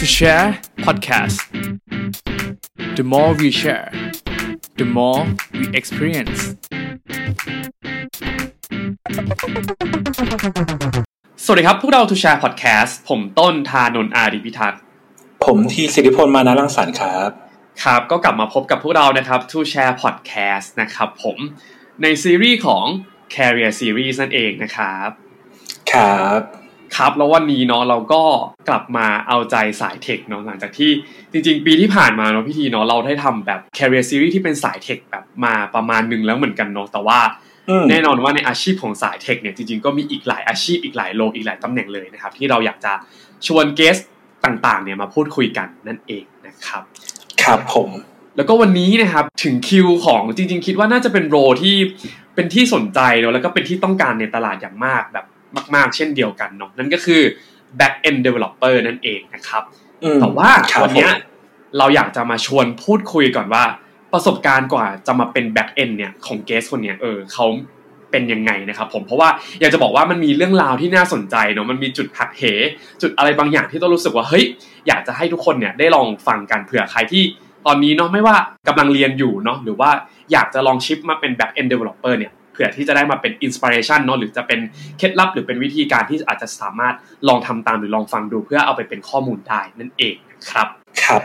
to share podcast the more we share the more we experience สวัสดีครับ พวกเรา To Share Podcast ผมต้นทานนท์อารีพิทักษ์ผมทีสิริพลมานารังสรรค์ครับ ครับก็กลับมาพบกับพวกเรานะครับ To Share Podcast นะครับผมในซีรีส์ของ Career Series นั่นเองนะครับ ครับ ครับแล้ววันนี้เนาะเราก็กลับมาเอาใจสายเทคเนาะหลังจากที่จริงๆ ปีที่ผ่านมาเนาะพี่ทีเนาะเราได้ทำแบบ career series ที่เป็นสายเทคแบบมาประมาณหนึ่งแล้วเหมือนกันเนาะแต่ว่าอืมแน่นอนว่าในอาชีพของสายเทคเนี่ยจริงๆก็มีอีกหลายอาชีพอีกหลายโลกอีกหลายตำแหน่งเลยนะครับ ที่เราอยากจะชวนเกสต่างๆเนี่ยมาพูดคุยกันนั่นเองนะครับ ครับผม แล้วก็วันนี้นะครับถึงคิวของจริง ๆ คิดว่าน่าจะเป็นโรที่เป็นที่สนใจเนอะแล้วก็เป็นที่ต้องการในตลาดอย่างมากแบบ มาก ๆ เช่นเดียวกันเนาะนั่นก็คือ back end developer นั่นเองนะครับอืมแต่ว่าครับวันเนี้ยผมเราอยากจะมาชวนพูดคุยก่อนว่า ประสบการณ์กว่าจะมาเป็น back end เนี่ยของเกสคนเนี้ยเออเขาเป็นยังไงนะครับผมเพราะว่าอยากจะบอกว่ามันมีเรื่องราวที่น่าสนใจเนาะมันมีจุดหักเห จุดอะไรบางอย่างที่ต้องรู้สึกว่าเฮ้ยอยากจะให้ทุกคนเนี่ยได้ลองฟังกันเผื่อใครที่ตอนนี้เนาะไม่ว่ากำลังเรียนอยู่เนาะหรือว่าอยากจะลองชิปมาเป็น back end developer เนี่ยเผื่อที่จะได้มาเป็น inspiration เนาะหรือจะเป็นเคล็ดลับหรือเป็นวิธีการที่อาจจะสามารถลองทำตามหรือลองฟังดูเพื่อเอาไปเป็นข้อมูลได้นั่นเองนะครับครับ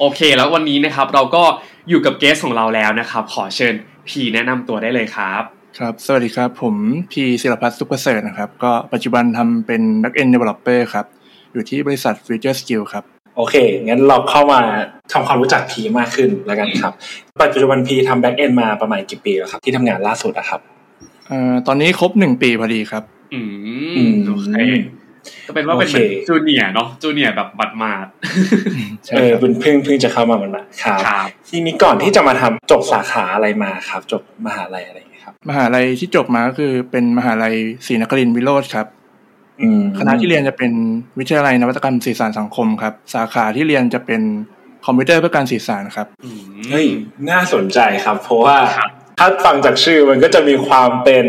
โอเค แล้ววันนี้นะครับเราก็อยู่กับเกสของเราแล้วนะครับ ขอเชิญพีแนะนำตัวได้เลยครับ ครับ สวัสดีครับ ผมพีศิลพัฒน์สุขประเสริฐนะครับ ก็ปัจจุบันทำเป็น Backend Developer ครับ อยู่ที่บริษัท Future Skill ครับ โอเค งั้นเราเข้ามาทำความรู้จักพีมากขึ้นแล้วกันครับ ปัจจุบันพีทำ back end มาประมาณกี่ปีแล้วครับ ที่ทำงานล่าสุดอะครับเอ่อตอนนี้ครบหนึ่งปีพอดีครับ อือืมมโอเคก็เป็นว่าเป็นเหมือนโอเค junior เนาะ junior แบบบัดมาดใช่เออครับเพิ่งเพิ่งเพิ่งจะเข้ามาเหมือนกันครับครับทีนี้ก่อนที่จะมาทำจบสาขาอะไรมาครับ จบมหาลัยอะไรอย่างเงี้ยครับ มหาลัยที่จบมาก็คือเป็นมหาลัยศรีนครินทรวิโรฒครับอืม คณะที่เรียนจะเป็นวิทยาลัยนวัตกรรมสื่อสารสังคมครับ สาขาที่เรียนจะเป็นคอมพิวเตอร์เพื่อการสื่อสารครับอืมเฮ้ยน่าสนใจครับ เพราะว่าครับถ้าฟังจากชื่อมันก็จะมีความเป็น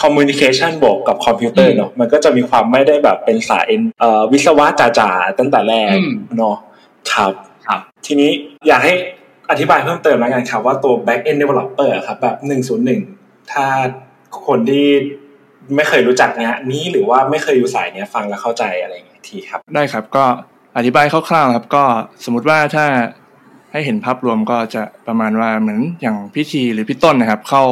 communication บวกกับคอมพิวเตอร์เนาะมันก็จะมีความไม่ได้แบบเป็นสายเอ่อวิศวะจ๋าๆตั้งแต่แรกอืมเนาะครับครับ ทีนี้อยากให้อธิบายเพิ่มเติมแล้วกันครับว่าตัว back end developer อะครับแบบ 101 ถ้าคนที่ ไม่เคยรู้จักเนี้ยนี้หรือว่าไม่เคยอยู่สายเนี้ยฟังแล้วเข้าใจอะไรอย่างเงี้ยทีครับ ได้ครับก็อธิบายคร่าวๆครับ ก็สมมติว่าถ้าให้เห็นภาพรวมก็จะประมาณว่าเหมือนอย่างพี่ทีหรือพี่ต้นนะครับ เข้า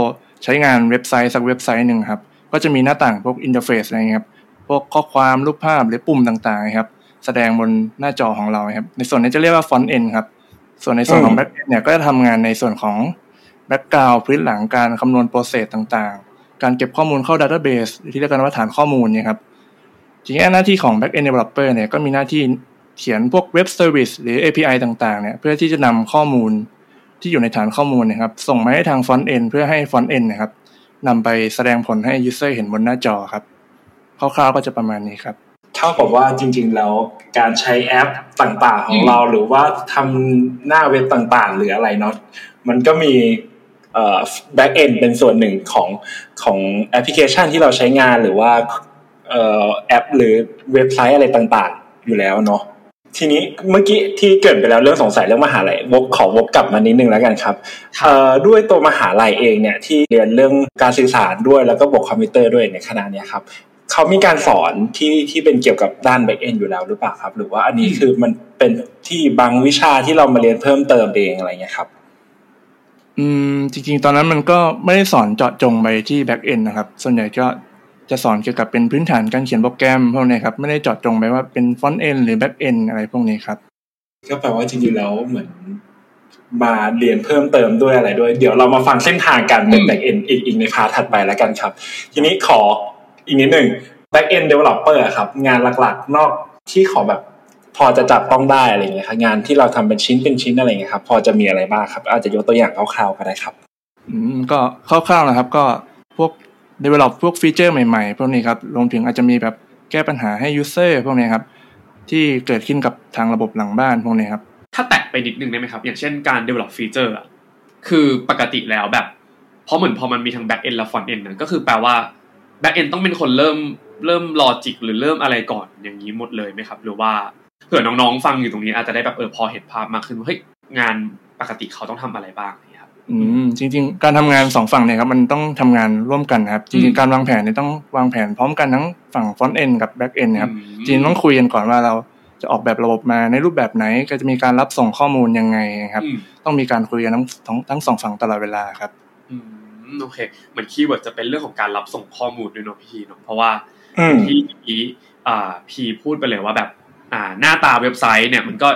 ใช้งานเว็บไซต์สักเว็บไซต์หนึ่งครับ ก็จะมีหน้าต่างพวก interface อะไรเงี้ยครับพวกข้อความรูปภาพหรือปุ่มต่างๆครับ แสดงบนหน้าจอของเราครับ ในส่วนนี้จะเรียกว่า front end ครับ ส่วนในส่วนของอืมแบ็กเอนเนี่ยก็จะทำงานในส่วนของ background พื้นหลังการคำนวณ process ต่างๆ การเก็บข้อมูลเข้า database ที่เรียกกันว่าฐานข้อมูลเนี่ยครับทีนี้หน้าที่ของ Backend Developer เนี่ยก็มีหน้าที่เขียนพวก web service หรือ API ต่างๆเนี่ยเพื่อที่จะนำข้อมูลที่อยู่ในฐานข้อมูลนะครับส่งมาให้ทาง Front End เพื่อให้ Front End นะครับนำไปแสดงผลให้ User เห็นบนหน้าจอครับคร่าวๆก็จะประมาณนี้ครับเท่ากับว่าจริง ๆ แล้วการใช้แอปต่างๆ ของเราหรือว่าทำหน้าเว็บต่างๆ หรืออะไรเนาะมันก็มี เอ่อ back end เป็นส่วนหนึ่งของของแอปพลิเคชันที่เราใช้งานหรือว่าเอ่อแอป หรือเว็บไซต์อะไรต่างๆ อยู่แล้วเนาะทีนี้เมื่อกี้ที่เกริ่นไปแล้วเรื่องสงสัยเรื่องมหาลัยวกขอวกกลับมานิดนึงแล้วกันครับเอ่อด้วยตัวมหาลัยเองเนี่ยที่เรียนเรื่องการสื่อสารด้วยแล้วก็บวกคอมพิวเตอร์ด้วยในคณะเนี้ยครับเขามีการสอนที่ที่เป็นเกี่ยวกับด้าน back end อยู่แล้วหรือเปล่าครับ หรือว่าอันนี้คือมันเป็นที่บางวิชาที่เรามาเรียนเพิ่มเติมเองอะไรเงี้ยครับ อืมจริง ๆ ตอนนั้นมันก็ไม่ได้สอนเจาะจงไปที่ Back End นะครับ ส่วนใหญ่ก็จะสอนเกี่ยวกับเป็นพื้นฐานการเขียนโปรแกรมพวกนี้ครับ ไม่ได้เจาะจงไปว่าเป็น Front End หรือ Back End อะไรพวกนี้ครับ ก็แปลว่าจริงๆแล้วเหมือนมาเรียนเพิ่มเติมด้วยอะไรด้วย เดี๋ยวเรามาฟังเส้นทางการเป็น back end อีกอีกในพาร์ทถัดไปแล้วกันครับ ทีนี้ขออีกนิดหนึ่ง back end developer อะครับ งานหลักๆ นอกที่ขอแบบ พอจะจับต้องได้อะไรเงี้ยครับงานที่เราทำเป็นชิ้นเป็นชิ้นอะไรเงี้ยครับ พอจะมีอะไรบ้างครับ อาจจะยกตัวอย่างคร่าวๆก็ได้ครับ อืมก็คร่าวๆนะครับ ก็พวก develop พวกฟีเจอร์ใหม่ๆพวกนี้ครับรวมถึงอาจจะมีแบบแก้ปัญหาให้ user พวกนี้ครับ ที่เกิดขึ้นกับทางระบบหลังบ้านพวกนี้ครับ ถ้าแตะไปนิดนึงได้ไหมครับ อย่างเช่นการ develop feature อะคือปกติแล้วแบบเพราะเหมือนพอมันมีทั้ง back end และ front end นะก็คือแปลว่า back end ต้องเป็นคนเริ่มเริ่ม logic หรือเริ่มอะไรก่อนอย่างนี้หมดเลยไหมครับ หรือว่า เผื่อน้องๆฟังอยู่ตรงนี้อาจจะได้แบบเออพอเห็นภาพมากขึ้นว่าเฮ้ยงานปกติเขาต้องทำอะไรบ้างครับอืมจริง ๆ การทำงานสองฝั่งเนี่ยครับมันต้องทำงานร่วมกันนะครับจริงๆการวางแผนเนี่ยต้องวางแผนพร้อมกันทั้งฝั่ง front end กับ back end นะครับจริงต้องคุยกันก่อนว่าเราจะออกแบบระบบมาในรูปแบบไหนก็จะมีการรับส่งข้อมูลยังไงครับ ต้องมีการคุยกันทั้งทั้งทั้งสองฝั่งตลอดเวลาครับอืมโอเคเหมือน keyword จะเป็นเรื่องของการรับส่งข้อมูลด้วยเนาะพี่เนาะเพราะว่าพี่พี่อ่าพี่พูดไปเลยว่าแบบ อ่าหน้าตาเว็บไซต์เนี่ยมันก็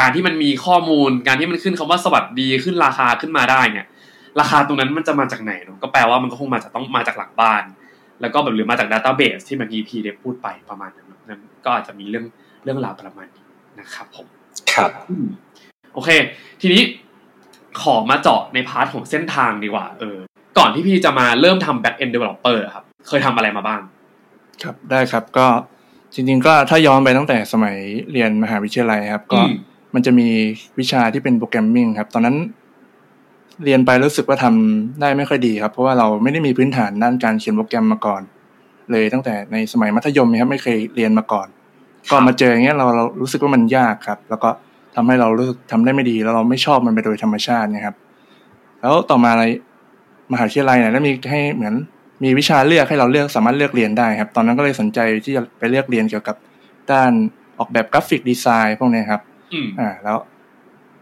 การที่มันมีข้อมูล การที่มันขึ้นคำว่าสวัสดีขึ้นราคาขึ้นมาได้เนี่ย ราคาตรงนั้นมันจะมาจากไหนเนาะก็แปลว่ามันก็คงมาจากต้องมาจากหลังบ้าน แล้วก็แบบหรือมาจาก database ที่เมื่อกี้พี่ได้พูดไปประมาณนั้นนั้นก็อาจจะมีเรื่องเรื่องราวประมาณนี้นะครับผมครับโอเค ทีนี้ขอมาเจาะใน part ของเส้นทางดีกว่า เออ ก่อนที่พี่จะมาเริ่มทำ back end developer ครับ เคยทำอะไรมาบ้าง ครับ ได้ครับ ก็ จริง ๆ ก็ถ้าย้อนไปตั้งแต่สมัยเรียนมหาวิทยาลัยครับ ก็มันจะมีวิชาที่เป็น programming ครับ ตอนนั้นเรียนไปรู้สึกว่าทำได้ไม่ค่อยดีครับ เพราะว่าเราไม่ได้มีพื้นฐานด้านการเขียนโปรแกรมมาก่อน เลยตั้งแต่ในสมัยมัธยมนะครับไม่เคยเรียนมาก่อน ก็มาเจออย่างเงี้ยเราเรารู้สึกว่ามันยากครับ แล้วก็ทำให้เรารู้สึกทำได้ไม่ดี แล้วเราไม่ชอบมันไปโดยธรรมชาตินะครับ แล้วต่อมาอะไรมหาวิทยาลัยเนี่ยแล้วมีให้เหมือน มีวิชาเลือกให้เราเลือกสามารถเลือกเรียนได้ครับ ตอนนั้นก็เลยสนใจที่จะไปเลือกเรียนเกี่ยวกับด้านออกแบบ graphic design พวกนี้ครับอ่า แล้ว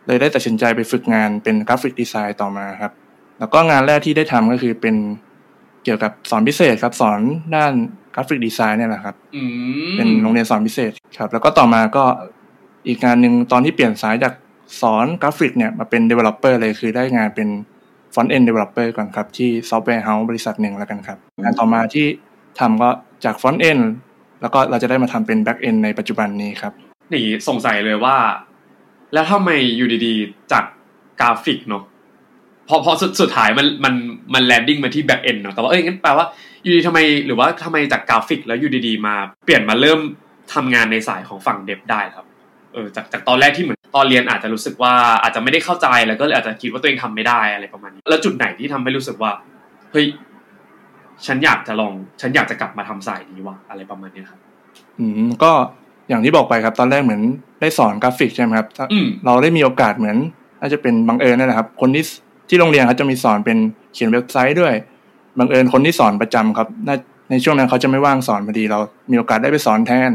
เลยได้ตัดสินใจไปฝึกงานเป็น graphic design ต่อมาครับ แล้วก็งานแรกที่ได้ทำก็คือเป็นเกี่ยวกับสอนพิเศษครับ สอนด้าน graphic design เนี่ยแหละครับเป็นโรงเรียนสอนพิเศษครับ แล้วก็ต่อมาก็อีกงานหนึ่งตอนที่เปลี่ยนสายจากสอนกราฟิกเนี่ยมาเป็น developer เลยคือได้งานเป็น front end developer ก่อนครับ ที่ software house บริษัทหนึ่งแล้วกันครับงานต่อมาที่ทำก็จาก front end แล้วก็เราจะได้มาทำเป็น back end ในปัจจุบันนี้ครับนี่สงสัยเลยว่า แล้วทำไมอยู่ดีๆ จากกราฟิกเนาะพอพอสุดสุดท้ายมันมันมัน landing มาที่ back end เนาะแต่ว่าเอ้ยงั้นแปลว่าอยู่ดีทำไมหรือว่าทำไมจากกราฟิกแล้วอยู่ดีๆมาเปลี่ยนมาเริ่มทำงานในสายของฝั่ง dev ได้ครับ เออจากจากตอนแรกที่เหมือนตอนเรียนอาจจะรู้สึกว่าอาจจะไม่ได้เข้าใจแล้วก็เลยอาจจะคิดว่าตัวเองทำไม่ได้อะไรประมาณนี้ แล้วจุดไหนที่ทำให้รู้สึกว่าเฮ้ยฉันอยากจะลอง ฉันอยากจะกลับมาทำสายนี้ว่ะอะไรประมาณนี้ครับ อืมก็อย่างที่บอกไปครับ ตอนแรกเหมือนได้สอนกราฟิกใช่ไหมครับเราได้มีโอกาสเหมือนน่าจะเป็นบังเอิญนั่นแหละครับ คนที่ที่โรงเรียนเขาจะมีสอนเป็นเขียนเว็บไซต์ด้วยบังเอิญคนที่สอนประจำครับในช่วงนั้นเขาจะไม่ว่างสอนพอดีเรา มีโอกาสได้ไปสอนแทน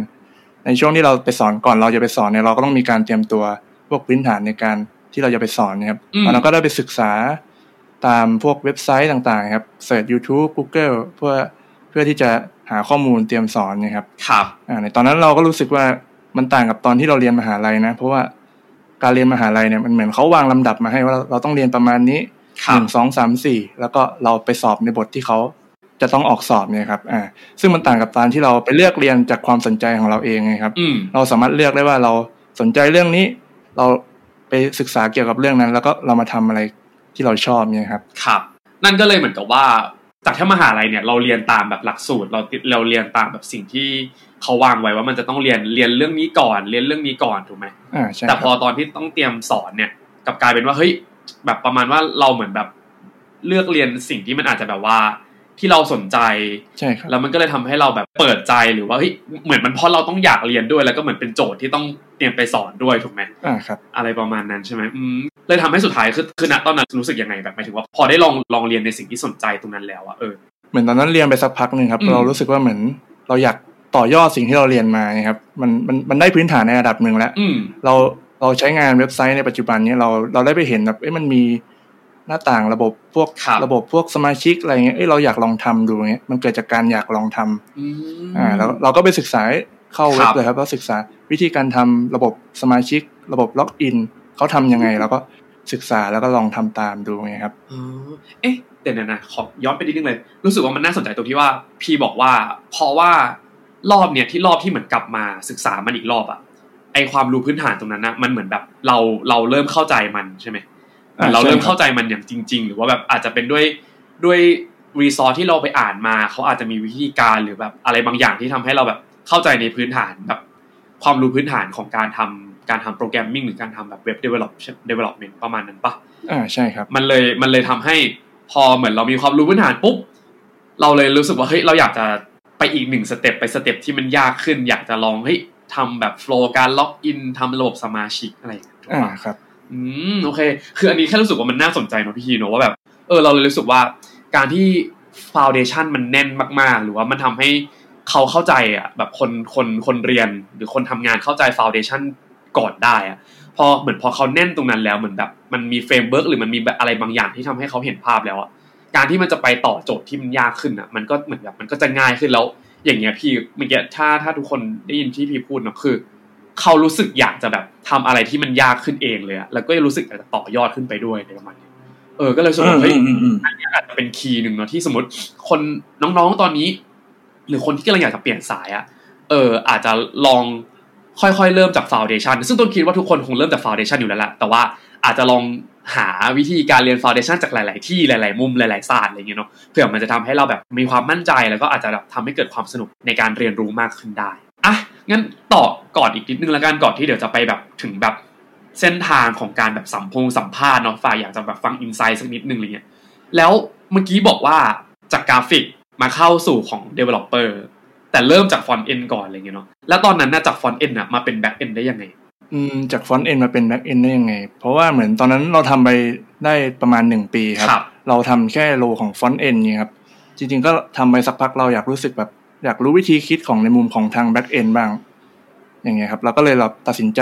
ในช่วงที่เราไปสอนก่อนเราจะไปสอนเนี่ยเราก็ต้องมีการเตรียมตัวพวกพื้นฐานในการที่เราจะไปสอนนะครับเราก็ได้ไปศึกษาตามพวกเว็บไซต์ต่างๆ ครับ search YouTube Google เพื่อเพื่อที่จะหาข้อมูลเตรียมสอนนะครับ ครับอ่าในตอนนั้นเราก็รู้สึกว่ามันต่างกับตอนที่เราเรียนมหาลัยนะ เพราะว่าการเรียนมหาลัยเนี่ยมันเหมือนเขาวางลำดับมาให้ว่าเราต้องเรียนประมาณนี้หนึ่งสองสามสี่แล้วก็เราไปสอบในบทที่เขา จะต้องออกสอบเนี่ยครับอ่าซึ่งมันต่างกับตอนที่เราไปเลือกเรียนจากความสนใจของเราเองไงครับเราสามารถเลือกได้ว่าเราสนใจเรื่องนี้ เราไปศึกษาเกี่ยวกับเรื่องนั้น แล้วก็เรามาทำอะไรที่เราชอบเนี่ยครับ ครับ นั่นก็เลยเหมือนกับว่าจากที่มหาลัยเนี่ยเราเรียนตามแบบหลักสูตร เราเราเรียนตามแบบสิ่งที่เขาวางไว้ว่ามันจะต้องเรียนเรียนเรื่องนี้ก่อน เรียนเรื่องนี้ก่อนถูกไหมอ่าใช่แต่พอตอนที่ต้องเตรียมสอนเนี่ยกับกลายเป็นว่าเฮ้ยแบบประมาณว่าเราเหมือนแบบเลือกเรียนสิ่งที่มันอาจจะแบบว่า ที่เราสนใจใช่ครับแล้วมันก็เลยทำให้เราแบบเปิดใจหรือว่าเฮ้ยเหมือนมันเพราะเราต้องอยากเรียนด้วย แล้วก็เหมือนเป็นโจทย์ที่ต้องเตรียมไปสอนด้วยถูกไหมอ่าครับ อะไรประมาณนั้นใช่ไหมอืมเลยทำให้สุดท้ายคือคือณตอนนั้นรู้สึกยังไงแบบหมายถึงว่า พอได้ลองลองเรียนในสิ่งที่สนใจตรงนั้นแล้วอะเออเหมือนตอนนั้นเรียนไปสักพักหนึ่งครับ เรารู้สึกว่าเหมือนเราอยากต่อยอดสิ่งที่เราเรียนมาครับมันมันมันได้พื้นฐานในระดับหนึ่งแล้วเราเราใช้งานเว็บไซต์ในปัจจุบันนี้เราเราได้ไปเห็นแบบเอ้ยมันมี หน้าต่างระบบพวกระบบพวกสมาชิกอะไรเงี้ยเอ้ยเราอยากลองทำดูเงี้ยมันเกิดจากการอยากลองทำอ่าแล้วเราก็ไปศึกษาเข้าเว็บเลยครับแล้วศึกษาวิธีการทำระบบสมาชิก ระบบล็อกอินเขาทํำยังไงแล้วก็ศึกษาแล้วก็ลองทำตามดูไงครับเอ๊ะเดี๋ยวนะขอย้อนไปนิดนึงเลย รู้สึกว่ามันน่าสนใจตรงที่ว่า พี่บอกว่า เพราะว่ารอบเนี่ยที่รอบที่เหมือนกลับมาศึกษามันอีกรอบอะไอความรู้พื้นฐานตรงนั้นนะมันเหมือนแบบเราเราเริ่มเข้าใจมันใช่ไหม เราเริ่มเข้าใจมันอย่างจริง ๆ หรือว่าแบบอาจจะเป็นด้วยด้วย resource ที่เราไปอ่านมาเขาอาจจะมีวิธีการหรือแบบอะไรบางอย่างที่ทำให้เราแบบเข้าใจในพื้นฐานแบบความรู้พื้นฐานของการทำการทำ programming หรือการทำแบบเว็บ develop development ประมาณนั้นปะอ่าใช่ครับ มันเลยมันเลยทำให้พอเหมือนเรามีความรู้พื้นฐานปุ๊บเราเลยรู้สึกว่าเฮ้ยเราอยากจะไปอีกหนึ่ง step ไป step ที่มันยากขึ้น อยากจะลองเฮ้ยทำแบบ flow การ login ทำระบบสมาชิกอะไรอย่างเงี้ยถูกอ่าปะครับ อืมโอเค คืออันนี้แค่รู้สึกว่ามันน่าสนใจเนอะพี่ทีเนอะว่าแบบเออเราเลยรู้สึกว่าการที่ foundation มันแน่นมากๆ หรือว่ามันทำให้เขาเข้าใจอะแบบคนคนคนเรียนหรือคนทำงานเข้าใจ foundation ก่อนได้อะพอเหมือนพอเขาแน่นตรงนั้นแล้วเหมือนแบบมันมี framework หรือมันมีอะไรบางอย่างที่ทำให้เขาเห็นภาพแล้วอะการที่มันจะไปต่อโจทย์ที่มันยากขึ้นอะมันก็เหมือนแบบมันก็จะง่ายขึ้นแล้ว อย่างเงี้ยพี่เมื่อกี้ถ้าถ้าทุกคนได้ยินที่พี่พูดเนอะคือ เขารู้สึกอยากจะแบบทำอะไรที่มันยากขึ้นเองเลยอะแล้วก็รู้สึกอยากจะต่อยอดขึ้นไปด้วยในประมาณนี้เออ ก็เลยรู้สึกว่าเฮ้ยอืมอืมอืมอันนี้อาจจะเป็นคีย์หนึ่งเนาะที่สมมติคนน้องๆตอนนี้ หรือคนที่กำลังอยากจะเปลี่ยนสายอะเออ อาจจะลองค่อยๆ เริ่มจากฟาวเดชันซึ่งต้นคิดว่าทุกคนคงเริ่มจากฟาวเดชันอยู่แล้วแหละแต่ว่าอาจจะลองหาวิธีการเรียนฟาวเดชันจากหลาย ๆ ที่หลาย ๆ มุมหลาย ๆ ศาสตร์อะไรอย่างเงี้ยเนาะเผื่อมันจะทำให้เราแบบมีความมั่นใจแล้วก็อาจจะแบบทำให้เกิดความสนุกในการเรียนรู้มากขึ้นได้อะ งั้นต่อก่อนอีกนิดนึงแล้วกันก่อนที่เดี๋ยวจะไปแบบถึงแบบเส้นทางของการแบบสัมพงสัมภาษณ์เนาะใครอยากจะแบบฟัง insight สักนิดนึงอะไรเงี้ยแล้วเมื่อกี้บอกว่าจากกราฟิกมาเข้าสู่ของ Developer แต่เริ่มจาก front end ก่อนอะไรเงี้ยเนาะแล้วตอนนั้นน่ะจาก front end น่ะมาเป็น back end ได้ยังไงอืมจาก front end มาเป็น back end ได้ยังไง เพราะว่าเหมือนตอนนั้นเราทำไปได้ประมาณหนึ่งปีครับครับเราทำแค่ role ของ front end เนี่ยครับจริงๆก็ทำไปสักพักเราอยากรู้สึกแบบ อยากรู้วิธีคิดของในมุมของทาง back end บ้าง อย่างเงี้ยครับเราก็เลยเราตัดสินใจ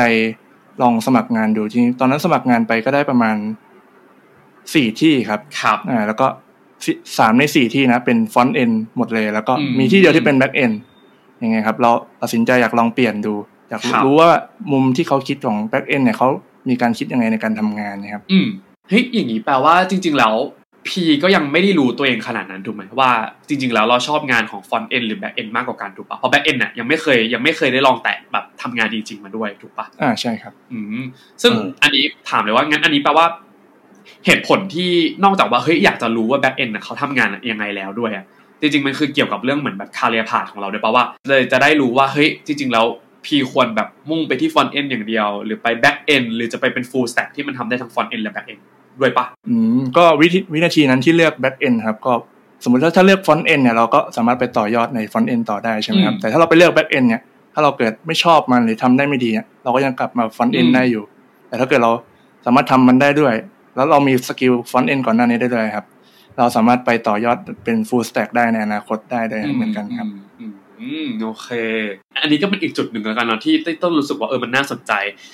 ลองสมัครงานดูจริงๆตอนนั้นสมัครงานไปก็ได้ประมาณสี่ที่ครับครับอ่าแล้วก็สิสามในสี่ที่นะ เป็น front end หมดเลย แล้วก็อืมมีที่เดียวที่เป็น back end ยังไงครับ เราตัดสินใจอยากลองเปลี่ยนดู อยากครับรู้ว่ามุมที่เขาคิดของ back end เนี่ยเขามีการคิดยังไงในการทำงานนะครับ อืมเฮ้ยอย่างนี้แปลว่าจริง ๆ แล้ว พีก็ยังไม่ได้รู้ตัวเองขนาดนั้นถูกไหมว่าจริง ๆ แล้วเราชอบงานของ front end หรือ back end มากกว่ากันถูกปะเพราะ back end น่ะยังไม่เคยยังไม่เคยได้ลองแตะแบบทำงานจริง ๆ มาด้วยถูกปะอ่าใช่ครับ อืมซึ่งอืมอันนี้ถามเลยว่างั้นอันนี้แปลว่า เหตุผลที่นอกจากว่าเฮ้ยอยากจะรู้ว่า back end เขาทำงานยังไงแล้วด้วยอะจริง ๆ มันคือเกี่ยวกับเรื่องเหมือนแบบ career path ของเราด้วยปะว่า เลยจะได้รู้ว่าเฮ้ยจริง ๆ แล้วพีควรแบบมุ่งไปที่ front end อย่างเดียว หรือไป back end หรือจะไปเป็น full stack ที่มันทำได้ทั้ง front end และ back end ด้วยปะอืมก็วิธีวินาทีนั้นที่เลือก back end ครับก็สมมติว่าถ้าเลือก front end เนี่ยเราก็สามารถไปต่อยอดใน front end ต่อได้ใช่ไหมครับอืมแต่ถ้าเราไปเลือก back end เนี่ยถ้าเราเกิดไม่ชอบมันหรือทำได้ไม่ดีเนี่ยเราก็ยังกลับมา front end อืมได้อยู่ แต่ถ้าเกิดเราสามารถทำมันได้ด้วย แล้วเรามี skill front end ก่อนหน้านี้ได้ด้วยครับ เราสามารถไปต่อยอดเป็น full stack ได้ในอนาคตได้ด้วยเหมือนกันครับอืมอืมโอเค อันนี้ก็เป็นอีกจุดหนึ่งแล้วกันเนาะที่ต้นรู้สึกว่าเออมันน่าสนใจ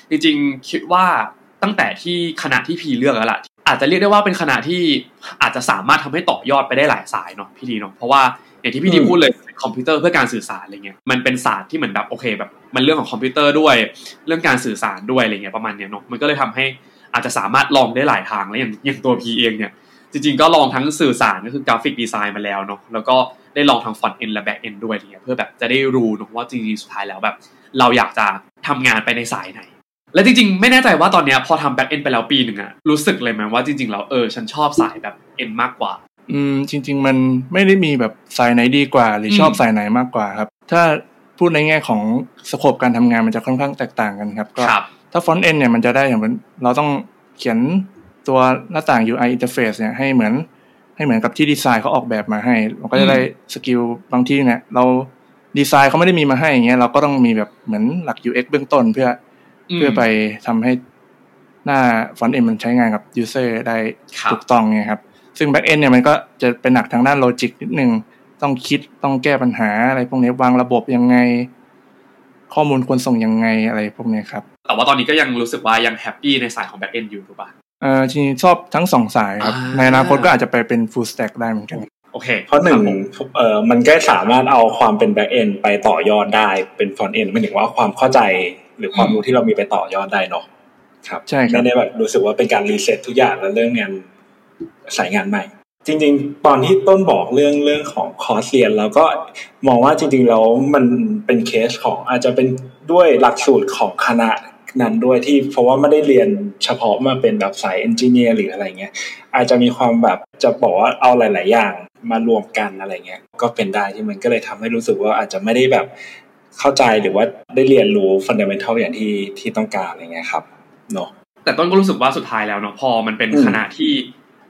จริงๆคิดว่าตั้งแต่ที่คณะที่พีเลือกแล้วล่ะ อาจจะเรียกได้ว่าเป็นคณะที่อาจจะสามารถทำให้ต่อยอดไปได้หลายสายเนาะพี่ดีเนาะเพราะว่าอย่างที่พี่ดีอืมพูดเลยคอมพิวเตอร์เพื่อการสื่อสารอะไรเงี้ยมันเป็นศาสตร์ที่เหมือนแบบโอเคแบบ มันเรื่องของคอมพิวเตอร์ด้วย เรื่องการสื่อสารด้วยอะไรเงี้ยประมาณเนี้ยเนาะมันก็เลยทำให้อาจจะสามารถลองได้หลายทางแล้วอย่างอย่างตัวพีเองเนี่ยจริงๆก็ลองทั้งสื่อสารก็คือ graphic design มาแล้วเนาะแล้วก็ได้ลองทาง front end และ back end ด้วยอะไรเงี้ยเพื่อแบบจะได้รู้เนอะว่าจริงๆสุดท้ายแล้วแบบ เราอยากจะทำงานไปในสายไหน และจริงๆ ไม่แน่ใจว่าตอนเนี้ยพอทำ back end ไปแล้วปีหนึ่งอะรู้สึกเลยไหมว่าจริงๆแล้วเออฉันชอบสาย back end มากกว่า อืมจริง ๆ มันไม่ได้มีแบบสายไหนดีกว่า หรือชอบอืมสายไหนมากกว่าครับ ถ้าพูดในแง่ของ scope การทำงานมันจะค่อนข้างแตกต่างกันครับก็ครับถ้า front end เนี่ยมันจะได้อย่างเหมือนเราต้องเขียนตัวหน้าต่าง UI interface เนี่ยให้เหมือนให้เหมือนกับที่ดีไซน์เขาออกแบบมาให้มันก็จะได้ skill บางที่เนี่ยเราดีไซน์เขาไม่ได้มีมาให้อย่างเงี้ยเราก็ต้องมีแบบเหมือนหลัก UX เบื้องต้นเพื่อม เพื่อไปทำให้หน้า front end มันใช้งานกับ user ได้ครับถูกต้องไงครับ ซึ่ง back end เนี่ยมันก็จะเป็นหนักทางด้าน logic นิดนึง ต้องคิดต้องแก้ปัญหาอะไรพวกนี้วางระบบยังไง ข้อมูลควรส่งยังไงอะไรพวกนี้ครับ แต่ว่าตอนนี้ก็ยังรู้สึกว่ายัง happy ในสายของ back end อยู่ถูกปะเอ่อจริงๆชอบทั้งสองสายครับอ่าในอนาคตก็อาจจะไปเป็น full stack ได้เหมือนกันโอเค เพราะหนึ่งคบผมเอ่อมันก็สามารถเอาความเป็น back end ไปต่อยอดได้เป็น front end ไม่ถึงว่าความเข้าใจ หรือความรู้ที่เรามีไปต่อยอดได้เนาะครับใช่ครับไม่ได้แบบรู้สึกว่าเป็นการ reset ทุกอย่างแล้วเรื่องงานสายงานใหม่ จริง ๆ ตอนที่ต้นบอกเรื่องเรื่องของคอร์สเรียนเราก็มองว่าจริงๆแล้วมันเป็นเคสของอาจจะเป็นด้วยหลักสูตรของคณะนั้นด้วยที่เพราะว่าไม่ได้เรียนเฉพาะมาเป็นแบบสายเอนจิเนียร์หรืออะไรเงี้ยอาจจะมีความแบบจะบอกว่าเอาหลาย ๆ อย่างมารวมกันอะไรเงี้ยก็เป็นได้ที่มันก็เลยทำให้รู้สึกว่าอาจจะไม่ได้แบบ เข้าใจหรือว่าได้เรียนรู้ฟันเดเมนทัลอย่างที่ที่ต้องการอะไรเงี้ยครับเนาะแต่ต้นก็รู้สึกว่าสุดท้ายแล้วเนาะพอมันเป็นอืมคณะที่